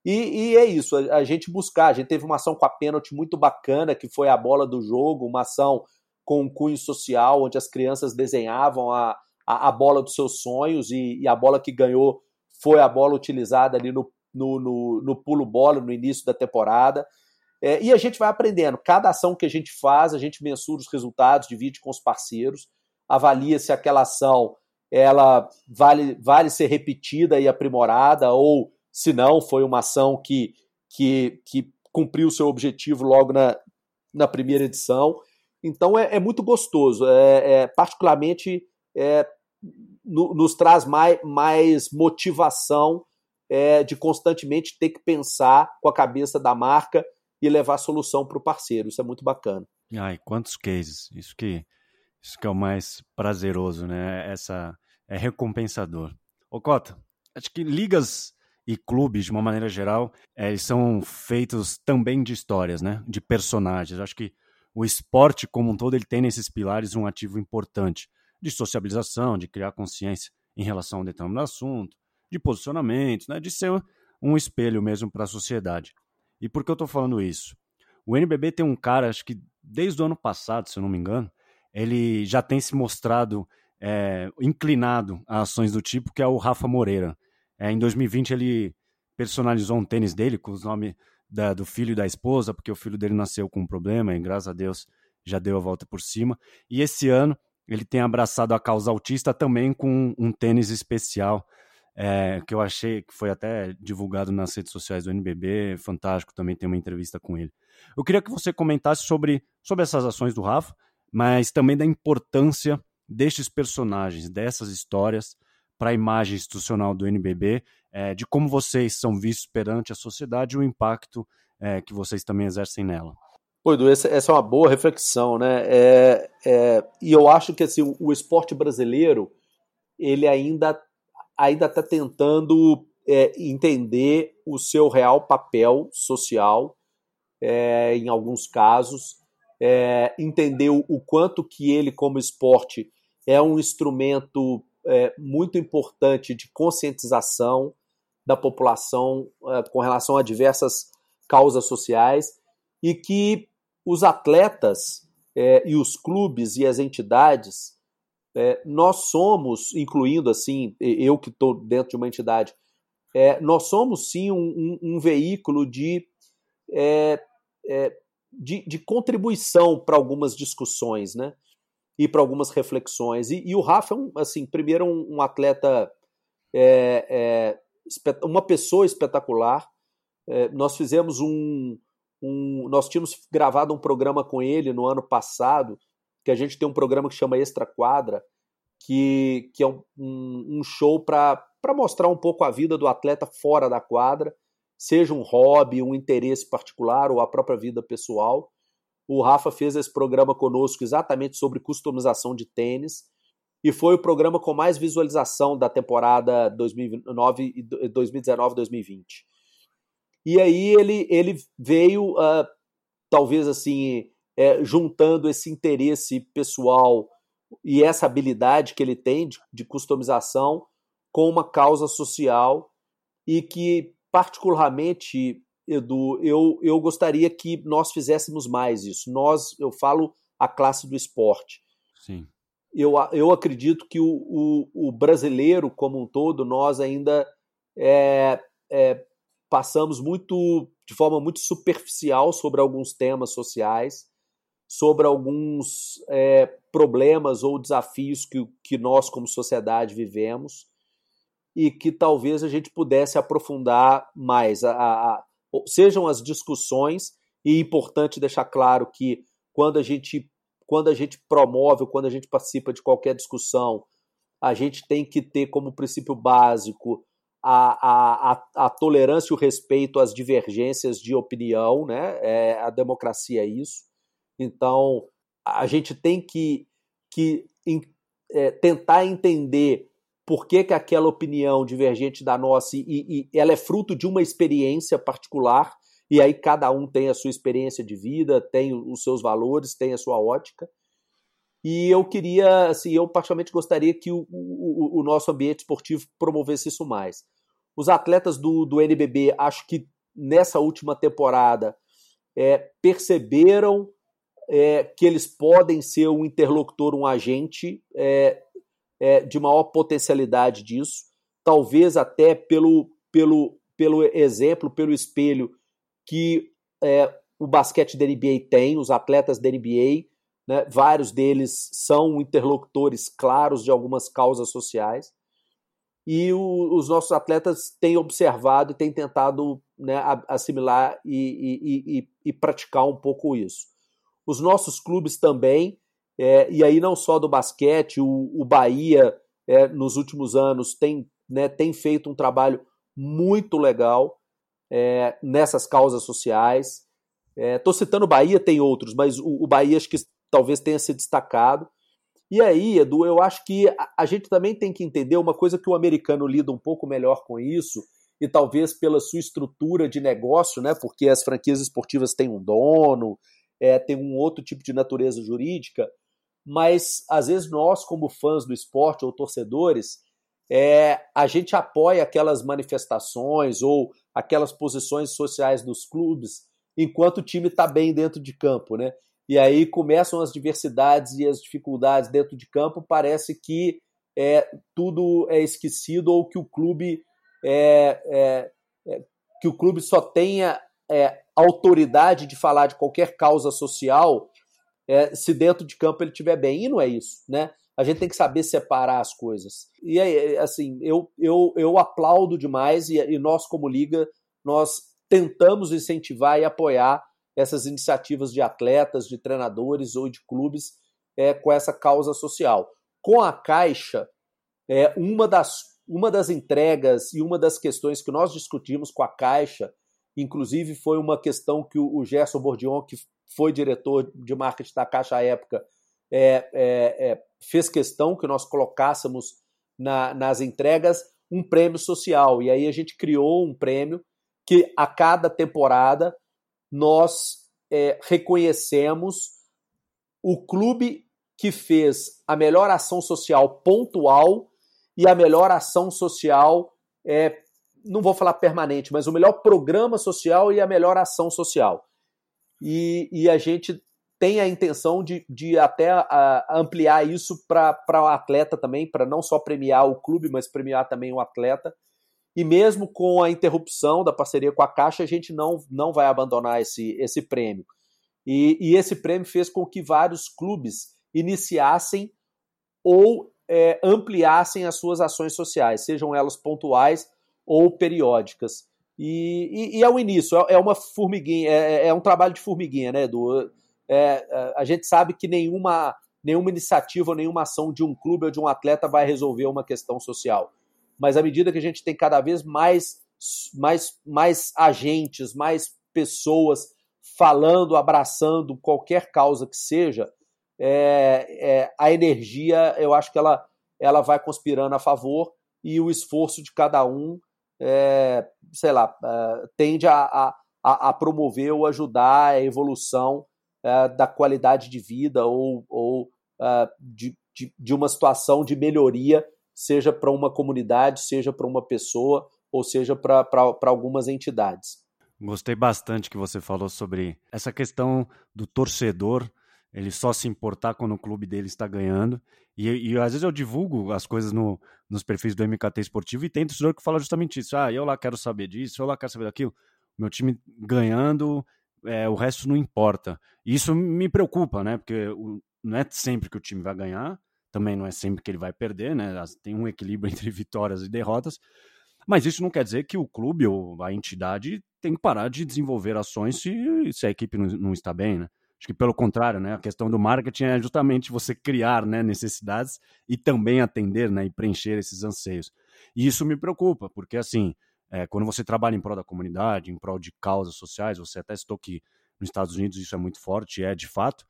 E, e, é isso, a, a, gente buscar. A gente teve uma ação com a pênalti muito bacana, que foi a bola do jogo, uma ação com um cunho social, onde as crianças desenhavam a, a, a bola dos seus sonhos e, e, a bola que ganhou foi a bola utilizada ali no, no, no, no pulo-bola no início da temporada. É, e a gente vai aprendendo. Cada ação que a gente faz, a gente mensura os resultados, divide com os parceiros, avalia se aquela ação ela vale, vale ser repetida e aprimorada, ou se não, foi uma ação que, que, que cumpriu seu objetivo logo na, na primeira edição. Então é, é muito gostoso, é, é particularmente é, no, nos traz mais, mais motivação é, de constantemente ter que pensar com a cabeça da marca e levar a solução para o parceiro. Isso é muito bacana. Ai, quantos cases? Isso que, isso que é o mais prazeroso, né? Essa é recompensador. Ô Cota, acho que ligas e clubes, de uma maneira geral, é, eles são feitos também de histórias, né? De personagens. Acho que o esporte como um todo ele tem nesses pilares um ativo importante de sociabilização, de criar consciência em relação a um determinado assunto, de posicionamento, né? De ser um espelho mesmo para a sociedade. E por que eu estou falando isso? O NBB tem um cara, acho que desde o ano passado, se eu não me engano, ele já tem se mostrado é, inclinado a ações do tipo, que é o Rafa Moreira. É, em 2020 ele personalizou um tênis dele com os nomes da, do filho e da esposa, porque o filho dele nasceu com um problema e graças a Deus já deu a volta por cima. E esse ano ele tem abraçado a causa autista também com um tênis especial é, que eu achei que foi até divulgado nas redes sociais do NBB, fantástico, também tem uma entrevista com ele. Eu queria que você comentasse sobre, sobre essas ações do Rafa, mas também da importância destes personagens, dessas histórias para a imagem institucional do NBB, é, de como vocês são vistos perante a sociedade e o impacto é, que vocês também exercem nela. Oi, Edu, essa, essa, é uma boa reflexão, né? É, é, e eu acho que assim, o, o esporte brasileiro ele ainda ainda está tentando é, entender o seu real papel social, é, em alguns casos, é, entender o, quanto que ele, como esporte, é um instrumento é, muito importante de conscientização da população é, com relação a diversas causas sociais e que os atletas é, e os clubes e as entidades é, nós somos, incluindo assim, eu que estou dentro de uma entidade, é, nós somos sim um, um, um veículo de, é de, de, contribuição para algumas discussões, né? E para algumas reflexões. E, e, o Rafa é um, assim, primeiro um, um atleta, é, é, uma pessoa espetacular. nós fizemos um, um, nós tínhamos gravado um programa com ele no ano passado que a gente tem um programa que chama Extra Quadra, que, que é um, um, um show para mostrar um pouco a vida do atleta fora da quadra, seja um hobby, um interesse particular ou a própria vida pessoal. O Rafa fez esse programa conosco exatamente sobre customização de tênis e foi o programa com mais visualização da temporada 2019-2020. E aí ele, ele veio, uh, talvez assim, é, juntando esse interesse pessoal e essa habilidade que ele tem de, de customização com uma causa social e que, particularmente, Edu, eu, eu gostaria que nós fizéssemos mais isso. Nós, eu falo a classe do esporte. Sim. Eu, eu acredito que o, o, o brasileiro como um todo, nós ainda é, é, passamos muito de forma muito superficial sobre alguns temas sociais sobre alguns é, problemas ou desafios que, que nós, como sociedade, vivemos e que talvez a gente pudesse aprofundar mais. A, a, sejam as discussões, e é importante deixar claro que quando a gente quando a gente promove, quando a gente participa de qualquer discussão, a gente tem que ter como princípio básico a, a, a, tolerância e o respeito às divergências de opinião, né? É, a democracia é isso. Então, a gente tem que, que é, tentar entender por que, que aquela opinião divergente da nossa e, e, ela é fruto de uma experiência particular e aí cada um tem a sua experiência de vida, tem os seus valores, tem a sua ótica. E eu queria, assim, eu particularmente gostaria que o, o, o nosso ambiente esportivo promovesse isso mais. Os atletas do, do NBB, acho que nessa última temporada, é, perceberam é, que eles podem ser um interlocutor, um agente é, é, de maior potencialidade disso, talvez até pelo, pelo, pelo exemplo, pelo espelho que é, o basquete da NBA tem, os atletas da NBA, né, vários deles são interlocutores claros de algumas causas sociais, e o, os nossos atletas têm observado e têm tentado né, assimilar e, e, e, e, praticar um pouco isso. Os nossos clubes também, é, e aí não só do basquete, o, o Bahia, é, nos últimos anos, tem, né, tem feito um trabalho muito legal é, nessas causas sociais. Estou é, citando o Bahia, tem outros, mas o, o Bahia acho que talvez tenha se destacado. E aí, Edu, eu acho que a, gente também tem que entender uma coisa que o americano lida um pouco melhor com isso, e talvez pela sua estrutura de negócio, né? Porque as franquias esportivas têm um dono, é, tem um outro tipo de natureza jurídica, mas às vezes nós, como fãs do esporte ou torcedores, é, a gente apoia aquelas manifestações ou aquelas posições sociais dos clubes enquanto o time está bem dentro de campo, né? e aí começam as diversidades e as dificuldades dentro de campo, parece que é, tudo é esquecido ou que o clube é, é, é que o clube só tenha é, autoridade de falar de qualquer causa social é, se dentro de campo ele estiver bem. E não é isso, né? A gente tem que saber separar as coisas. E aí, assim, eu, eu, eu aplaudo demais e, e nós, como Liga, nós tentamos incentivar e apoiar essas iniciativas de atletas, de treinadores ou de clubes é, com essa causa social. Com a Caixa, é, uma, das, uma das entregas e uma das questões que nós discutimos com a Caixa, inclusive foi uma questão que o, Gerson Bordion, que foi diretor de marketing da Caixa à época, é, é, é fez questão que nós colocássemos na, nas entregas um prêmio social. E aí a gente criou um prêmio que a cada temporada nós é, reconhecemos o clube que fez a melhor ação social pontual e a melhor ação social, é, não vou falar permanente, mas o melhor programa social e a melhor ação social. E, e a gente tem a intenção de, de até a, ampliar isso para o atleta também, para não só premiar o clube, mas premiar também o atleta. E mesmo com a interrupção da parceria com a Caixa, a gente não, não vai abandonar esse, esse prêmio. E, e esse prêmio fez com que vários clubes iniciassem ou é, ampliassem as suas ações sociais, sejam elas pontuais ou periódicas. E, e, e é o início, é, é uma formiguinha, é, é, é, um trabalho de formiguinha, né, Edu? É, é, a gente sabe que nenhuma, nenhuma iniciativa, nenhuma ação de um clube ou de um atleta vai resolver uma questão social mas à medida que a gente tem cada vez mais, mais, mais agentes, mais pessoas falando, abraçando qualquer causa que seja, é, é, a energia, eu acho que ela, ela vai conspirando a favor e o esforço de cada um, é, sei lá, é, tende a, a, a, promover ou ajudar a evolução é, da qualidade de vida ou, ou é, de, de, de uma situação de melhoria seja para uma comunidade, seja para uma pessoa, ou seja para algumas entidades. Gostei bastante que você falou sobre essa questão do torcedor, ele só se importar quando o clube dele está ganhando. E, e às vezes eu divulgo as coisas no, nos perfis do MKT Esportivo e tem torcedor que fala justamente isso. Ah, eu lá quero saber disso, eu lá quero saber daquilo. Meu time ganhando, é, o resto não importa. E isso me preocupa, né? Porque o, não é sempre que o time vai ganhar, também não é sempre que ele vai perder, né? Tem um equilíbrio entre vitórias e derrotas. Mas isso não quer dizer que o clube ou a entidade tem que parar de desenvolver ações se, se a equipe não, não, está bem, né? Acho que pelo contrário, né? A questão do marketing é justamente você criar né, necessidades e também atender né, e preencher esses anseios. E isso me preocupa, porque assim, é, quando você trabalha em prol da comunidade, em prol de causas sociais, você até citou que nos Estados Unidos isso é muito forte, é de fato,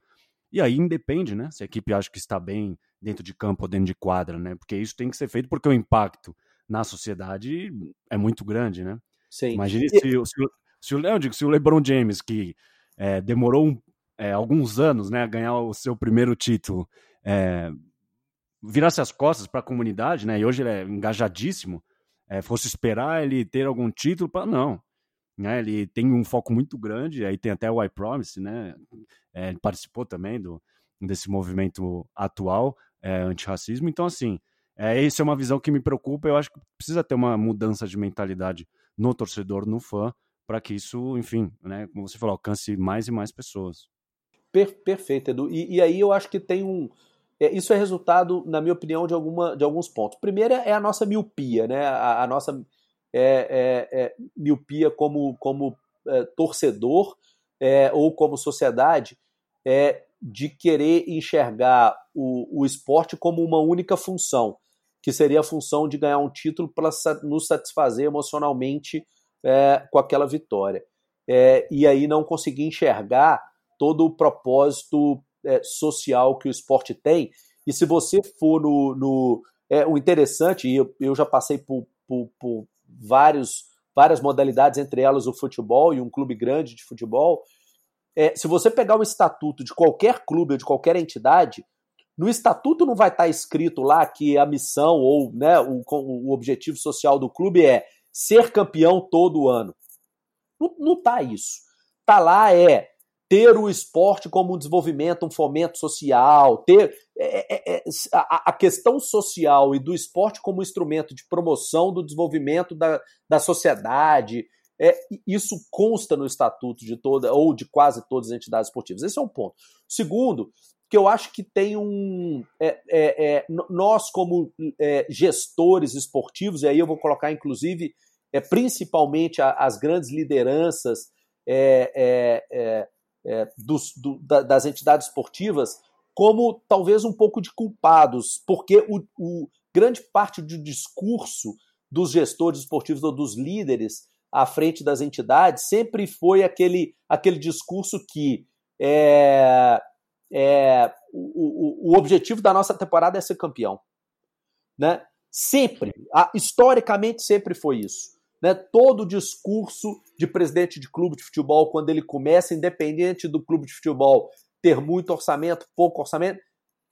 e aí independe, né? Se a equipe acha que está bem dentro de campo ou dentro de quadra, né? Porque isso tem que ser feito porque o impacto na sociedade é muito grande, né? Sim. Imagine se, se, se, o, digo, se o LeBron James, que é, demorou um, é, alguns anos né, ganhar o seu primeiro título, é, virasse as costas para a comunidade, né? E hoje ele é engajadíssimo, é, fosse esperar ele ter algum título, para não. Né, ele tem um foco muito grande, aí tem até o I Promise, né? Ele participou também do, desse movimento atual é, antirracismo. Então, assim, é, essa é uma visão que me preocupa. Eu acho que precisa ter uma mudança de mentalidade no torcedor, no fã, para que isso, enfim, né, como você falou, alcance mais e mais pessoas. Per perfeito, Edu. E, e, aí eu acho que tem um. É, isso é resultado, na minha opinião, de, alguma, de alguns pontos. Primeiro é a nossa miopia, né? A, a nossa é, é, é miopia como, como é, torcedor é, ou como sociedade de querer enxergar o, o esporte como uma única função que seria a função de ganhar um título para nos satisfazer emocionalmente com aquela vitória. E aí não conseguir enxergar todo o propósito é, social que o esporte tem. E se você for no. no é, o interessante, e eu, eu já passei por, por, por vários, várias modalidades, entre elas o futebol e um clube grande de futebol. É, se você pegar o estatuto de qualquer clube ou de qualquer entidade, no estatuto não vai estar escrito lá que a missão ou né, o, o objetivo social do clube é ser campeão todo ano. Não, está isso. Tá lá é ter o esporte como um desenvolvimento, um fomento social, ter é, é, é, a, a, questão social e do esporte como instrumento de promoção do desenvolvimento da, da sociedade. É, isso consta no estatuto de toda ou de quase todas as entidades esportivas. Esse é um ponto. Segundo, que eu acho que tem um. É, é, é, nós, como é, gestores esportivos, e aí eu vou colocar, inclusive, é, principalmente a, as grandes lideranças é, dos, do, da, das entidades esportivas, como talvez um pouco de culpados, porque o, o grande parte do discurso dos gestores esportivos ou dos líderes à frente das entidades sempre foi aquele, aquele discurso que é, é, o, o, o, objetivo da nossa temporada é ser campeão. Né? Sempre, a, historicamente sempre foi isso. Né? Todo discurso de presidente de clube de futebol, quando ele começa, independente do clube de futebol ter muito orçamento, pouco orçamento,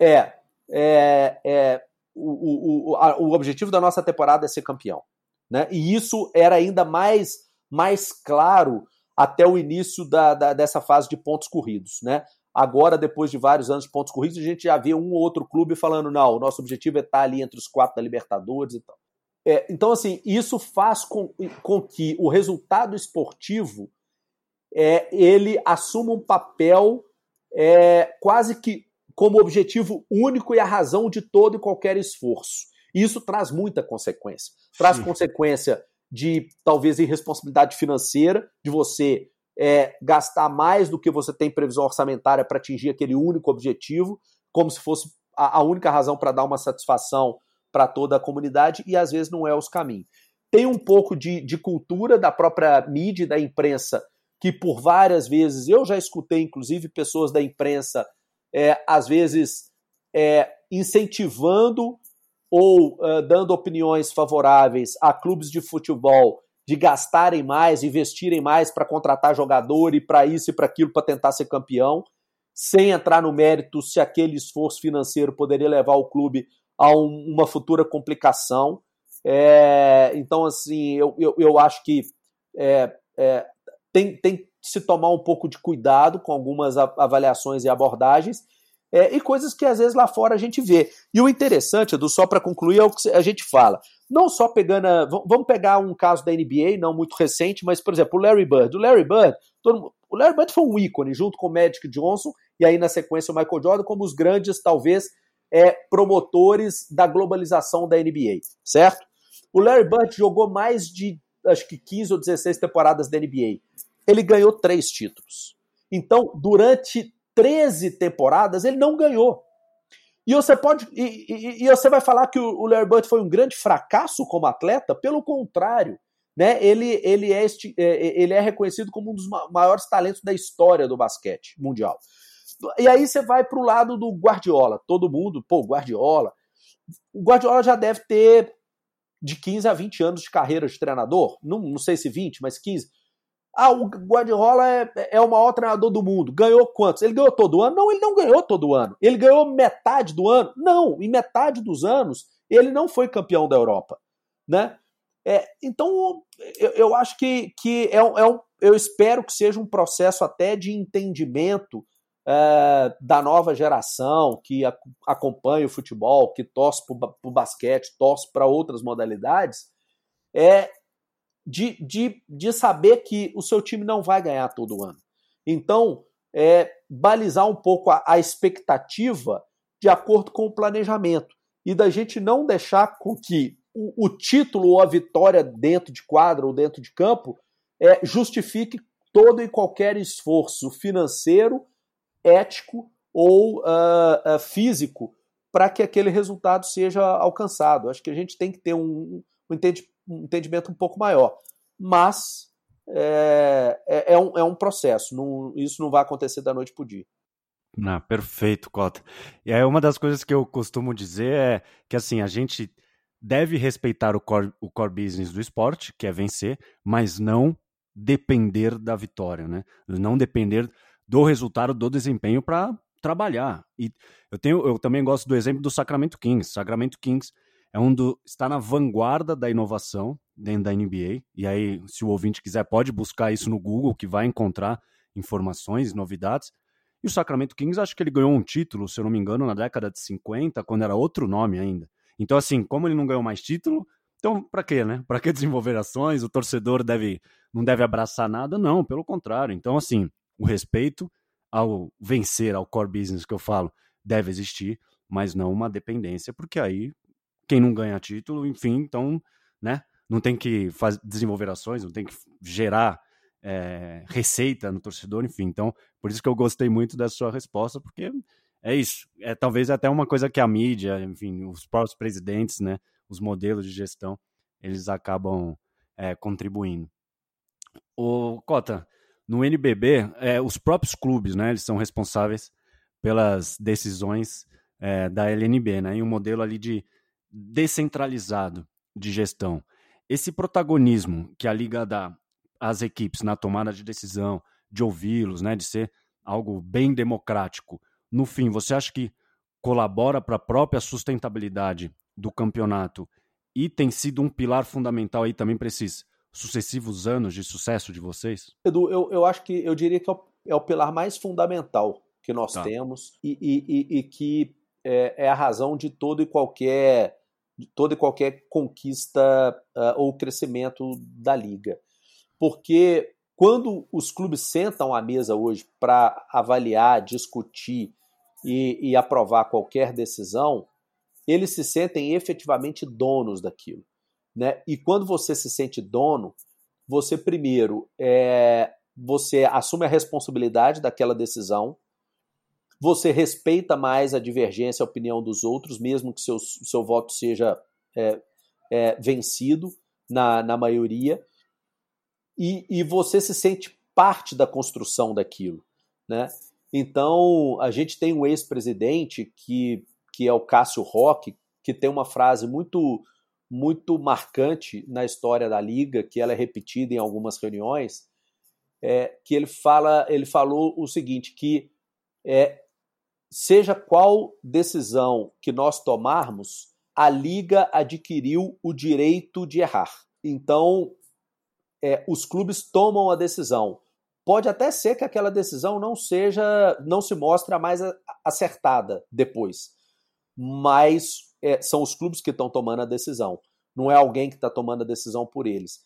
é, é, é o, o, a, o objetivo da nossa temporada é ser campeão. Né? E isso era ainda mais, mais claro até o início da, da, dessa fase de pontos corridos. Né? Agora, depois de vários anos de pontos corridos, a gente já vê um ou outro clube falando: não, o nosso objetivo é estar ali entre os quatro da Libertadores e tal. É, então, assim, isso faz com, com que o resultado esportivo é, ele assuma um papel é, quase que como objetivo único e a razão de todo e qualquer esforço. E isso traz muita consequência. Traz Sim. consequência de talvez irresponsabilidade financeira, de você é, gastar mais do que você tem previsão orçamentária para atingir aquele único objetivo, como se fosse a, a única razão para dar uma satisfação para toda a comunidade, e às vezes não é os caminhos. Tem um pouco de, de cultura da própria mídia, da imprensa, que por várias vezes, eu já escutei, inclusive, pessoas da imprensa, é, às vezes, é, incentivando ou uh, dando opiniões favoráveis a clubes de futebol de gastarem mais, investirem mais para contratar jogador e para isso e para aquilo para tentar ser campeão, sem entrar no mérito se aquele esforço financeiro poderia levar o clube a um, uma futura complicação. É, então, assim, eu, eu, eu acho que é, é, tem, tem que se tomar um pouco de cuidado com algumas avaliações e abordagens, é, e coisas que às vezes lá fora a gente vê. E o interessante, Edu, só para concluir, é o que a gente fala não só pegando. A, vamos pegar um caso da NBA, não muito recente, mas, por exemplo, o Larry Bird. O Larry Bird, todo, o Larry Bird foi um ícone, junto com o Magic Johnson, e aí na sequência o Michael Jordan, como os grandes, talvez, é, promotores da globalização da NBA, certo? O Larry Bird jogou mais de, acho que 15 ou 16 temporadas da NBA. Ele ganhou três títulos. Então, durante 13 temporadas, ele não ganhou. E você pode. E, e, e, você vai falar que o Larry Bird foi um grande fracasso como atleta? Pelo contrário. Né? Ele, ele, é, este, é, é, ele é reconhecido como um dos maiores talentos da história do basquete mundial. E aí você vai para o lado do Guardiola. Todo mundo, pô, Guardiola. O Guardiola já deve ter de 15 a 20 anos de carreira de treinador. Não, não sei se 20, mas 15. Ah, o Guardiola é, é o maior treinador do mundo. Ganhou quantos? Ele ganhou todo ano? Não, ele não ganhou todo ano. Ele ganhou metade do ano? Não, em metade dos anos ele não foi campeão da Europa, né? É, então eu, eu, acho que, que é, é um, eu espero que seja um processo até de entendimento é, da nova geração que a, acompanha o futebol, que torce para o basquete, torce para outras modalidades, é de, de, de saber que o seu time não vai ganhar todo ano. Então, é, balizar um pouco a, a expectativa de acordo com o planejamento e da gente não deixar com que o, o título ou a vitória dentro de quadra ou dentro de campo é, justifique todo e qualquer esforço financeiro ético ou uh, uh, físico para que aquele resultado seja alcançado. Acho que a gente tem que ter um, um, entendimento um pouco maior. Mas é, é, é, um, é um processo, não, isso não vai acontecer da noite para o dia. Ah, perfeito, Cota. E aí uma das coisas que eu costumo dizer é que assim, a gente deve respeitar o core, o core business do esporte, que é vencer, mas não depender da vitória, né? Não depender do resultado, do desempenho para trabalhar. E eu tenho, eu também gosto do exemplo do Sacramento Kings. Sacramento Kings é um do está na vanguarda da inovação dentro da NBA. E aí, se o ouvinte quiser, pode buscar isso no Google, que vai encontrar informações, novidades. E o Sacramento Kings, acho que ele ganhou um título, se eu não me engano, na década de 50, quando era outro nome ainda. Então, assim, como ele não ganhou mais título, então, para quê, né? Para que desenvolver ações? O torcedor deve não deve abraçar nada? Não, pelo contrário. Então, assim, o respeito ao vencer, ao core business que eu falo, deve existir, mas não uma dependência, porque aí quem não ganha título, enfim, então, né, não tem que fazer, desenvolver ações, não tem que gerar é, receita no torcedor, enfim. Então, por isso que eu gostei muito da sua resposta, porque é isso. É talvez até uma coisa que a mídia, enfim, os próprios presidentes, né, os modelos de gestão, eles acabam é, contribuindo. O Cota, no NBB, é, os próprios clubes, né, eles são responsáveis pelas decisões é, da LNB, né, e um modelo ali de descentralizado de gestão. Esse protagonismo que a liga dá às equipes na tomada de decisão, de ouvi-los, né, de ser algo bem democrático. No fim, você acha que colabora para a própria sustentabilidade do campeonato e tem sido um pilar fundamental aí também para esses sucessivos anos de sucesso de vocês? Edu, eu, eu acho que eu diria que é o, é o pilar mais fundamental que nós tá. temos e, e, e que é, é, a razão de todo e qualquer de toda e qualquer conquista uh, ou crescimento da liga. Porque quando os clubes sentam à mesa hoje para avaliar, discutir e, e aprovar qualquer decisão, eles se sentem efetivamente donos daquilo. Né? E quando você se sente dono, você primeiro é, você assume a responsabilidade daquela decisão, você respeita mais a divergência, a opinião dos outros, mesmo que seu, seu voto seja é, é, vencido na, na maioria, e, e você se sente parte da construção daquilo. Né? Então, a gente tem um ex-presidente que, que é o Cássio Roque, que tem uma frase muito muito marcante na história da liga, que ela é repetida em algumas reuniões, é, que ele fala, ele falou o seguinte, que é, seja qual decisão que nós tomarmos, a liga adquiriu o direito de errar. Então, é, os clubes tomam a decisão. Pode até ser que aquela decisão não seja, não se mostre mais acertada depois, mas é, são os clubes que estão tomando a decisão. Não é alguém que está tomando a decisão por eles.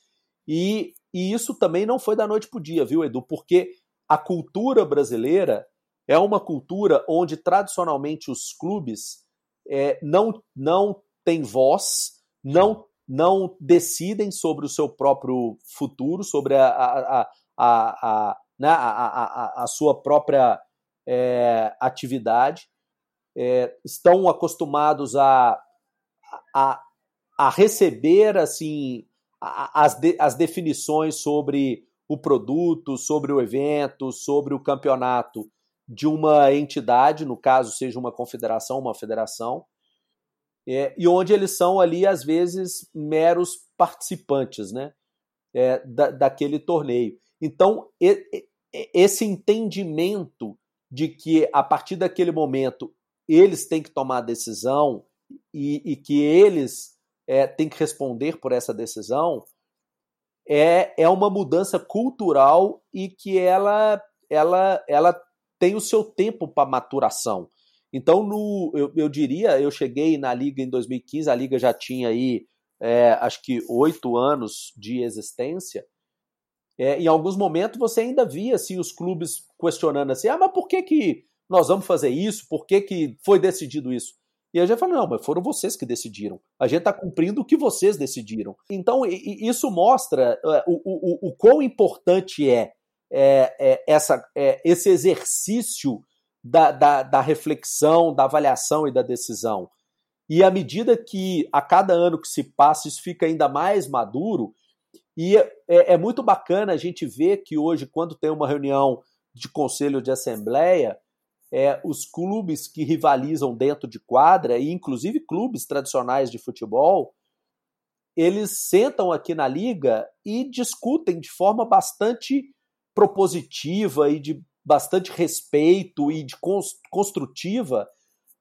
E, e isso também não foi da noite para o dia, viu, Edu? Porque a cultura brasileira é uma cultura onde tradicionalmente os clubes é, não, não têm voz, não, não decidem sobre o seu próprio futuro, sobre a, a, a, a, né, a, a, a, sua própria é, atividade é, estão acostumados a, a, a receber assim as, de, as definições sobre o produto, sobre o evento, sobre o campeonato de uma entidade, no caso seja uma confederação, uma federação, é, e onde eles são ali às vezes meros participantes, né, é, da, daquele torneio. Então e, e, esse entendimento de que a partir daquele momento eles têm que tomar a decisão e, e que eles é, têm que responder por essa decisão é, é uma mudança cultural e que ela, ela, ela tem o seu tempo para maturação. Então, no, eu, eu, diria, eu cheguei na Liga em 2015, a Liga já tinha aí, é, acho que oito anos de existência. É, em alguns momentos você ainda via assim, os clubes questionando assim: ah, mas por que, que nós vamos fazer isso? Por que, que foi decidido isso? E a gente fala, não, mas foram vocês que decidiram. A gente está cumprindo o que vocês decidiram. Então, isso mostra é, o, o, o quão importante é, é, é essa, é, esse exercício da, da, da, reflexão, da avaliação e da decisão. E à medida que a cada ano que se passa isso fica ainda mais maduro, e é, é muito bacana a gente ver que hoje, quando tem uma reunião de conselho de assembleia, é, os clubes que rivalizam dentro de quadra, e inclusive clubes tradicionais de futebol, eles sentam aqui na liga e discutem de forma bastante propositiva e de bastante respeito e de construtiva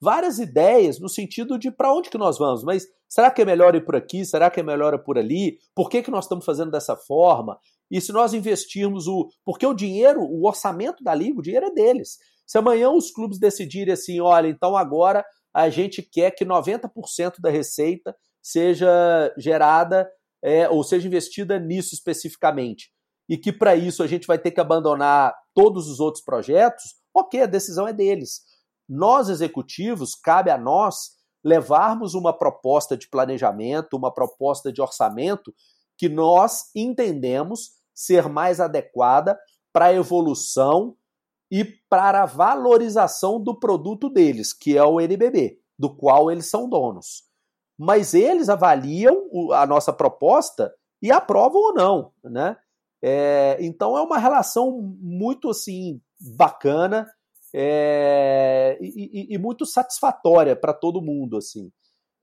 várias ideias no sentido de para onde que nós vamos, mas será que é melhor ir por aqui? Será que é melhor ir por ali? Por que, que nós estamos fazendo dessa forma? E se nós investirmos o. Porque o dinheiro, o orçamento da liga, o dinheiro é deles. Se amanhã os clubes decidirem assim, olha, então agora a gente quer que 90% da receita seja gerada é, ou seja investida nisso especificamente, e que para isso a gente vai ter que abandonar todos os outros projetos, ok, a decisão é deles. Nós, executivos, cabe a nós levarmos uma proposta de planejamento, uma proposta de orçamento que nós entendemos ser mais adequada para a evolução e para a valorização do produto deles, que é o NBB, do qual eles são donos. Mas eles avaliam a nossa proposta e aprovam ou não, né? É, então é uma relação muito assim bacana é, e, e, e, muito satisfatória para todo mundo assim.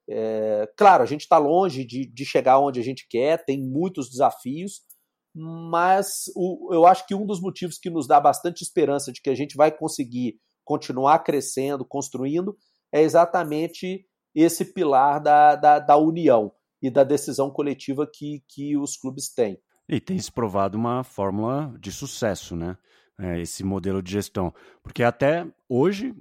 É, claro, a gente está longe de, de chegar onde a gente quer, tem muitos desafios, mas o, eu acho que um dos motivos que nos dá bastante esperança de que a gente vai conseguir continuar crescendo, construindo, é exatamente esse pilar da, da, da união e da decisão coletiva que, que os clubes têm. E tem se provado uma fórmula de sucesso, né? É, esse modelo de gestão. Porque até hoje,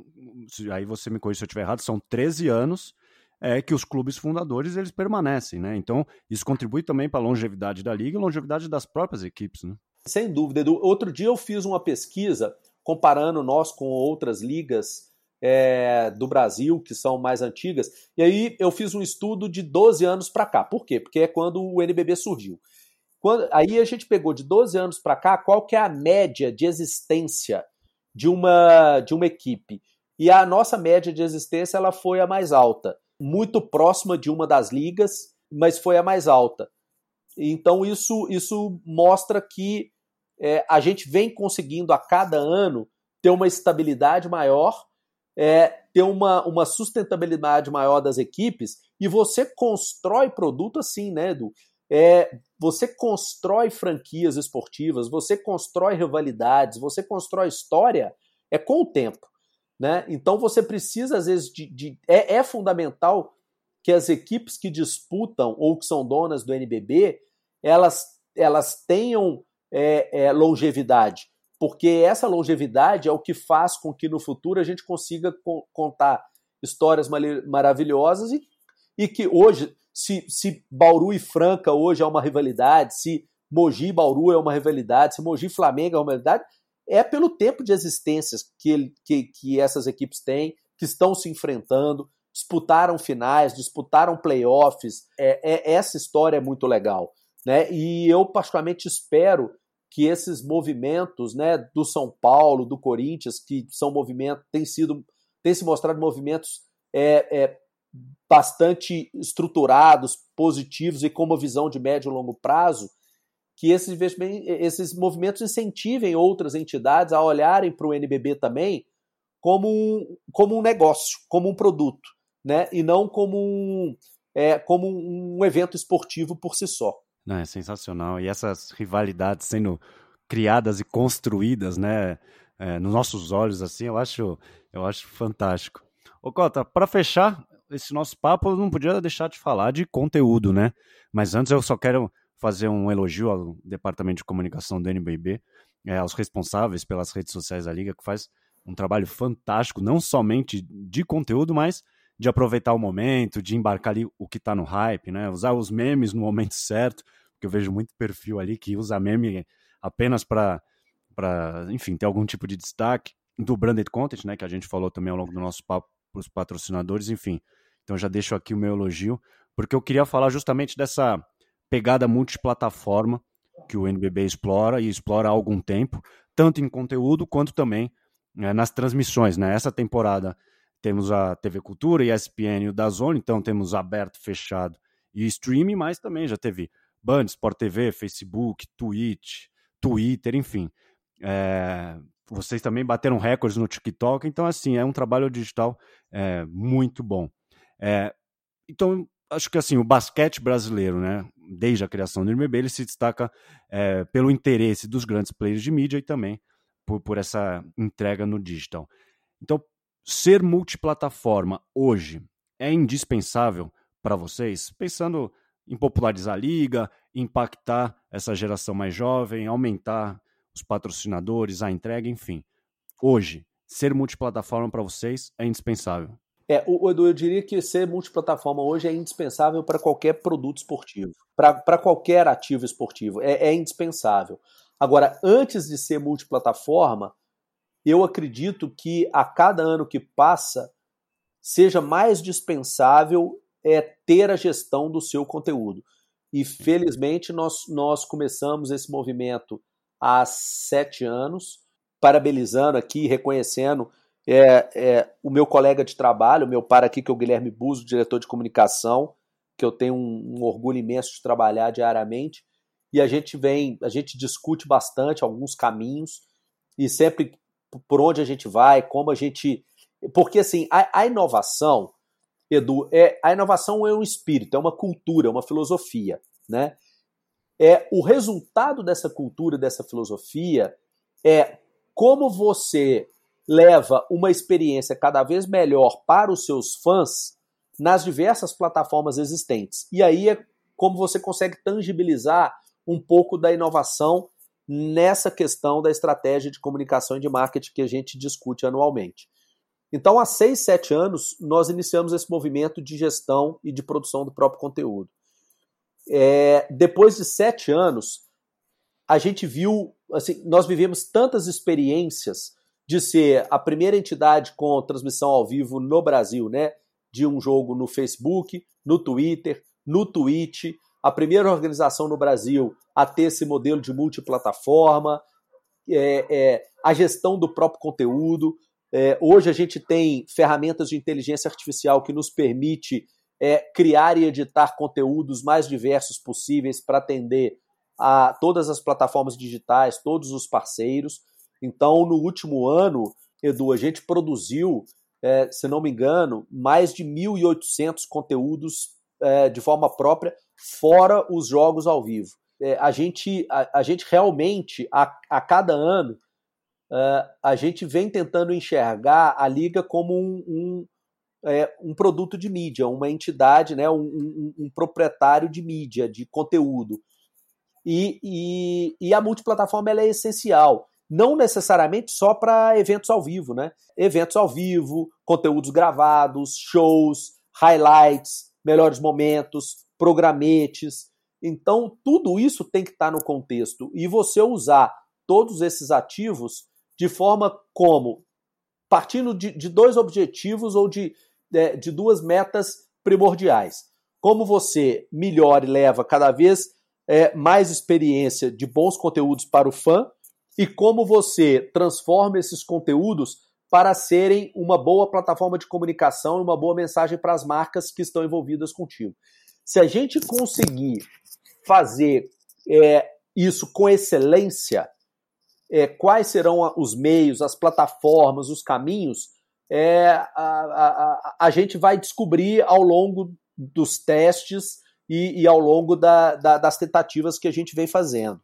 aí você me corrija se eu estiver errado, são 13 anos é que os clubes fundadores eles permanecem, né? Então isso contribui também para a longevidade da liga e longevidade das próprias equipes, né? Sem dúvida, Edu. Outro dia eu fiz uma pesquisa comparando nós com outras ligas é, do Brasil que são mais antigas, e aí eu fiz um estudo de 12 anos para cá. Por quê? Porque é quando o NBB surgiu. Quando, aí a gente pegou de 12 anos para cá qual que é a média de existência de uma, de uma equipe. E a nossa média de existência ela foi a mais alta muito próxima de uma das ligas, mas foi a mais alta. Então isso, isso mostra que é, a gente vem conseguindo a cada ano ter uma estabilidade maior, é, ter uma, uma sustentabilidade maior das equipes, e você constrói produto assim, né, Edu? É, você constrói franquias esportivas, você constrói rivalidades, você constrói história é com o tempo. Né? Então você precisa, às vezes, de. de é, é, fundamental que as equipes que disputam ou que são donas do NBB elas, elas tenham é, é, longevidade, porque essa longevidade é o que faz com que no futuro a gente consiga co contar histórias maravilhosas e, e que hoje, se, se Bauru e Franca hoje é uma rivalidade, se Mogi e Bauru é uma rivalidade, se Mogi e Flamengo é uma rivalidade, é pelo tempo de existências que, que, que essas equipes têm, que estão se enfrentando, disputaram finais, disputaram playoffs. É, é, essa história é muito legal. Né? E eu, particularmente, espero que esses movimentos né, do São Paulo, do Corinthians, que são movimentos, têm sido, têm se mostrado movimentos é, é, bastante estruturados, positivos e com uma visão de médio e longo prazo, que esses, esses movimentos incentivem outras entidades a olharem para o NBB também como um, como um negócio, como um produto, né? e não como um, é, como um evento esportivo por si só. Não, é sensacional. E essas rivalidades sendo criadas e construídas, né, é, nos nossos olhos, assim, eu acho, eu acho fantástico. Ô Cota, para fechar esse nosso papo, eu não podia deixar de falar de conteúdo, né? Mas antes eu só quero fazer um elogio ao departamento de comunicação do NBB, é, aos responsáveis pelas redes sociais da Liga, que faz um trabalho fantástico, não somente de conteúdo, mas de aproveitar o momento, de embarcar ali o que está no hype, né? Usar os memes no momento certo, porque eu vejo muito perfil ali que usa meme apenas para, enfim, ter algum tipo de destaque do branded content, né? Que a gente falou também ao longo do nosso papo para os patrocinadores, enfim. Então já deixo aqui o meu elogio, porque eu queria falar justamente dessa pegada multiplataforma que o NBB explora e explora há algum tempo, tanto em conteúdo quanto também né, nas transmissões. Né? Essa temporada temos a TV Cultura, ESPN e o Dazone, então temos aberto, fechado e streaming, mas também já teve Band, Sport TV, Facebook, Twitch, Twitter, enfim. É, vocês também bateram recordes no TikTok, então assim, é um trabalho digital é, muito bom. É, então, acho que assim, o basquete brasileiro, né, desde a criação do NBB, ele se destaca é, pelo interesse dos grandes players de mídia e também por, por essa entrega no digital. Então, ser multiplataforma hoje é indispensável para vocês, pensando em popularizar a liga, impactar essa geração mais jovem, aumentar os patrocinadores, a entrega, enfim. Hoje, ser multiplataforma para vocês é indispensável. É, o, Edu, eu diria que ser multiplataforma hoje é indispensável para qualquer produto esportivo, para qualquer ativo esportivo. É, é indispensável. Agora, antes de ser multiplataforma, eu acredito que a cada ano que passa seja mais dispensável é ter a gestão do seu conteúdo. E felizmente nós, nós começamos esse movimento há sete anos, parabenizando aqui, reconhecendo é, é, o meu colega de trabalho, o meu par aqui, que é o Guilherme Buzo, diretor de comunicação, que eu tenho um, um orgulho imenso de trabalhar diariamente. E a gente vem, a gente discute bastante alguns caminhos e sempre por onde a gente vai, como a gente. Porque, assim, a, a inovação, Edu, é, a inovação é um espírito, é uma cultura, é uma filosofia, né? É, o resultado dessa cultura, dessa filosofia, é como você leva uma experiência cada vez melhor para os seus fãs nas diversas plataformas existentes. E aí é como você consegue tangibilizar um pouco da inovação nessa questão da estratégia de comunicação e de marketing que a gente discute anualmente. Então, há seis, sete anos, nós iniciamos esse movimento de gestão e de produção do próprio conteúdo. É, depois de sete anos, a gente viu, assim, nós vivemos tantas experiências de ser a primeira entidade com transmissão ao vivo no Brasil, né? De um jogo no Facebook, no Twitter, no Twitch, a primeira organização no Brasil a ter esse modelo de multiplataforma, é, é, a gestão do próprio conteúdo. É, hoje a gente tem ferramentas de inteligência artificial que nos permite é, criar e editar conteúdos mais diversos possíveis para atender a todas as plataformas digitais, todos os parceiros. Então, no último ano, Edu, a gente produziu, é, se não me engano, mais de 1.800 conteúdos é, de forma própria fora os jogos ao vivo. É, a, gente, a, a, gente realmente, a, a cada ano, uh, a gente vem tentando enxergar a Liga como um, um, é, um produto de mídia, uma entidade, né, um, um, um proprietário de mídia, de conteúdo. E, e, e a multiplataforma é essencial não necessariamente só para eventos ao vivo, né? Eventos ao vivo, conteúdos gravados, shows, highlights, melhores momentos, programetes. Então, tudo isso tem que estar no contexto. E você usar todos esses ativos de forma como? Partindo de, de dois objetivos ou de, de, é, de duas metas primordiais. Como você melhora e leva cada vez é, mais experiência de bons conteúdos para o fã e como você transforma esses conteúdos para serem uma boa plataforma de comunicação e uma boa mensagem para as marcas que estão envolvidas contigo. Se a gente conseguir fazer é, isso com excelência, é, quais serão os meios, as plataformas, os caminhos, é, a, a, a, gente vai descobrir ao longo dos testes e, e ao longo da, da, das tentativas que a gente vem fazendo.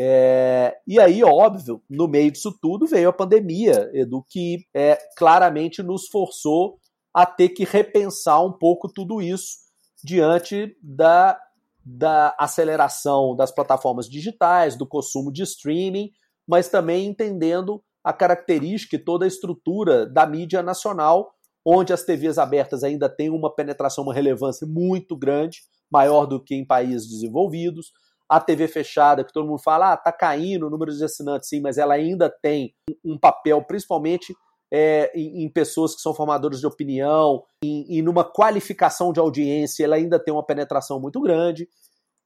É, e aí, óbvio, no meio disso tudo veio a pandemia, Edu, que é, claramente nos forçou a ter que repensar um pouco tudo isso diante da, da aceleração das plataformas digitais, do consumo de streaming, mas também entendendo a característica e toda a estrutura da mídia nacional, onde as TVs abertas ainda têm uma penetração, uma relevância muito grande, maior do que em países desenvolvidos a TV fechada, que todo mundo fala, ah, tá caindo o número de assinantes, sim, mas ela ainda tem um papel, principalmente é, em, em, pessoas que são formadores de opinião, e numa qualificação de audiência, ela ainda tem uma penetração muito grande.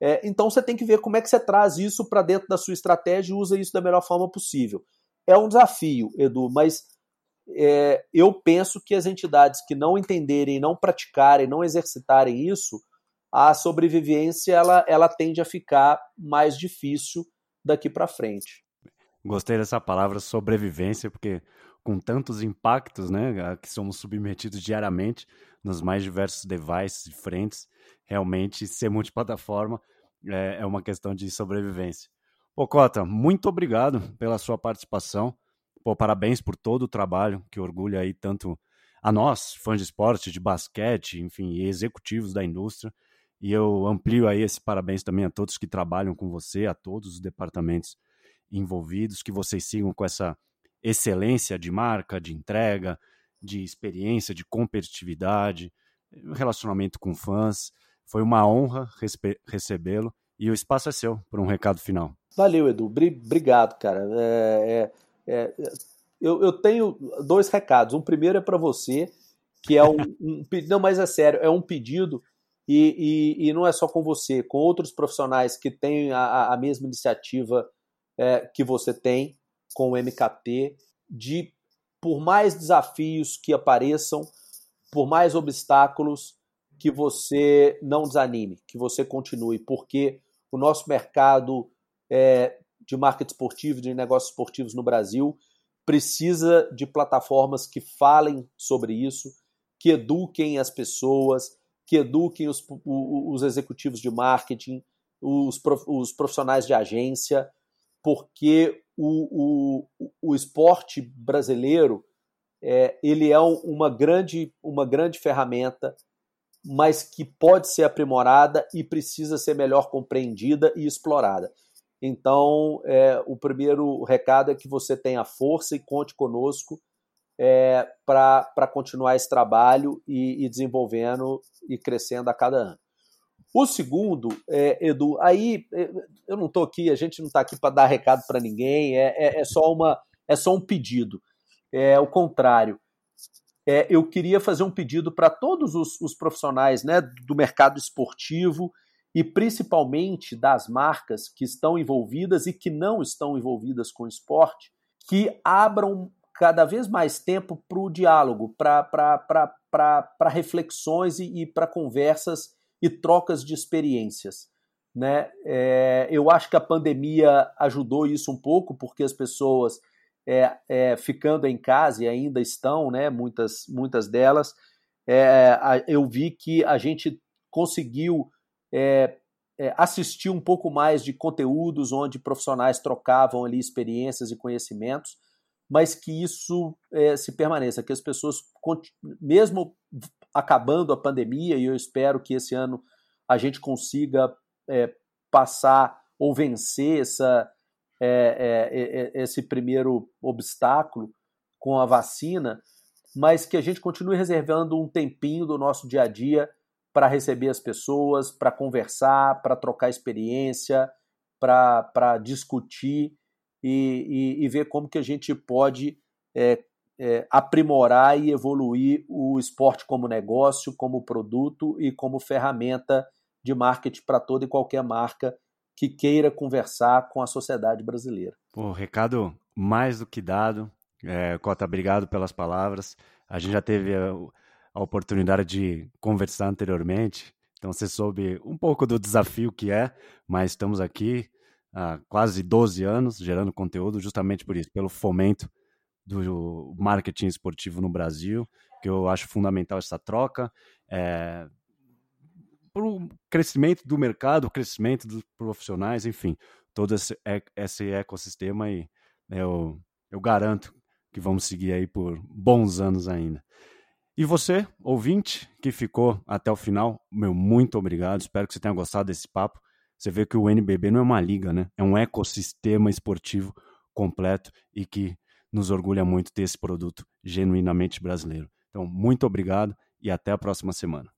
É, então você tem que ver como é que você traz isso para dentro da sua estratégia e usa isso da melhor forma possível. É um desafio, Edu, mas é, eu penso que as entidades que não entenderem, não praticarem, não exercitarem isso, a sobrevivência ela, ela tende a ficar mais difícil daqui para frente. Gostei dessa palavra sobrevivência, porque com tantos impactos né, que somos submetidos diariamente nos mais diversos devices e frentes, realmente ser multiplataforma é, é uma questão de sobrevivência. Pô, Cota, muito obrigado pela sua participação. Pô, parabéns por todo o trabalho que orgulha aí tanto a nós, fãs de esporte, de basquete, enfim, e executivos da indústria. E eu amplio aí esse parabéns também a todos que trabalham com você, a todos os departamentos envolvidos, que vocês sigam com essa excelência de marca, de entrega, de experiência, de competitividade, relacionamento com fãs. Foi uma honra recebê-lo e o espaço é seu para um recado final. Valeu, Edu. Obrigado, cara. É, é, é, eu, eu, tenho dois recados. Um primeiro é para você, que é um, um, Não, mas é sério, é um pedido e, e, e, não é só com você, com outros profissionais que têm a, a mesma iniciativa é, que você tem com o MKT, de por mais desafios que apareçam, por mais obstáculos, que você não desanime, que você continue, porque o nosso mercado é, de marketing esportivo, de negócios esportivos no Brasil, precisa de plataformas que falem sobre isso, que eduquem as pessoas, que eduquem os, os executivos de marketing, os, profissionais de agência, porque o, o, o esporte brasileiro é, ele é uma grande, uma grande ferramenta, mas que pode ser aprimorada e precisa ser melhor compreendida e explorada. Então, é, o primeiro recado é que você tenha força e conte conosco é, para continuar esse trabalho e, e, desenvolvendo e crescendo a cada ano. O segundo, é, Edu, aí é, eu não estou aqui, a gente não está aqui para dar recado para ninguém, é, é, é, só uma, é só um pedido. É o contrário. É, eu queria fazer um pedido para todos os, os profissionais né, do mercado esportivo e principalmente das marcas que estão envolvidas e que não estão envolvidas com esporte, que abram cada vez mais tempo para o diálogo, para reflexões e, e para conversas e trocas de experiências. Né? É, eu acho que a pandemia ajudou isso um pouco, porque as pessoas é, é, ficando em casa e ainda estão, né, muitas, muitas delas, é, eu vi que a gente conseguiu é, é, assistir um pouco mais de conteúdos onde profissionais trocavam ali experiências e conhecimentos mas que isso é, se permaneça, que as pessoas, mesmo acabando a pandemia, e eu espero que esse ano a gente consiga é, passar ou vencer essa, é, esse primeiro obstáculo com a vacina, mas que a gente continue reservando um tempinho do nosso dia a dia para receber as pessoas, para conversar, para trocar experiência, para discutir e, e, e ver como que a gente pode é, é, aprimorar e evoluir o esporte como negócio, como produto e como ferramenta de marketing para toda e qualquer marca que queira conversar com a sociedade brasileira. Pô, recado mais do que dado. É, Cota, obrigado pelas palavras. A gente já teve a, a oportunidade de conversar anteriormente, então você soube um pouco do desafio que é, mas estamos aqui há quase 12 anos, gerando conteúdo justamente por isso, pelo fomento do marketing esportivo no Brasil, que eu acho fundamental essa troca. É, para o crescimento do mercado, o crescimento dos profissionais, enfim, todo esse, esse ecossistema e eu, eu garanto que vamos seguir aí por bons anos ainda. E você, ouvinte, que ficou até o final, meu muito obrigado. Espero que você tenha gostado desse papo. Você vê que o NBB não é uma liga, né? É um ecossistema esportivo completo e que nos orgulha muito ter esse produto genuinamente brasileiro. Então, muito obrigado e até a próxima semana.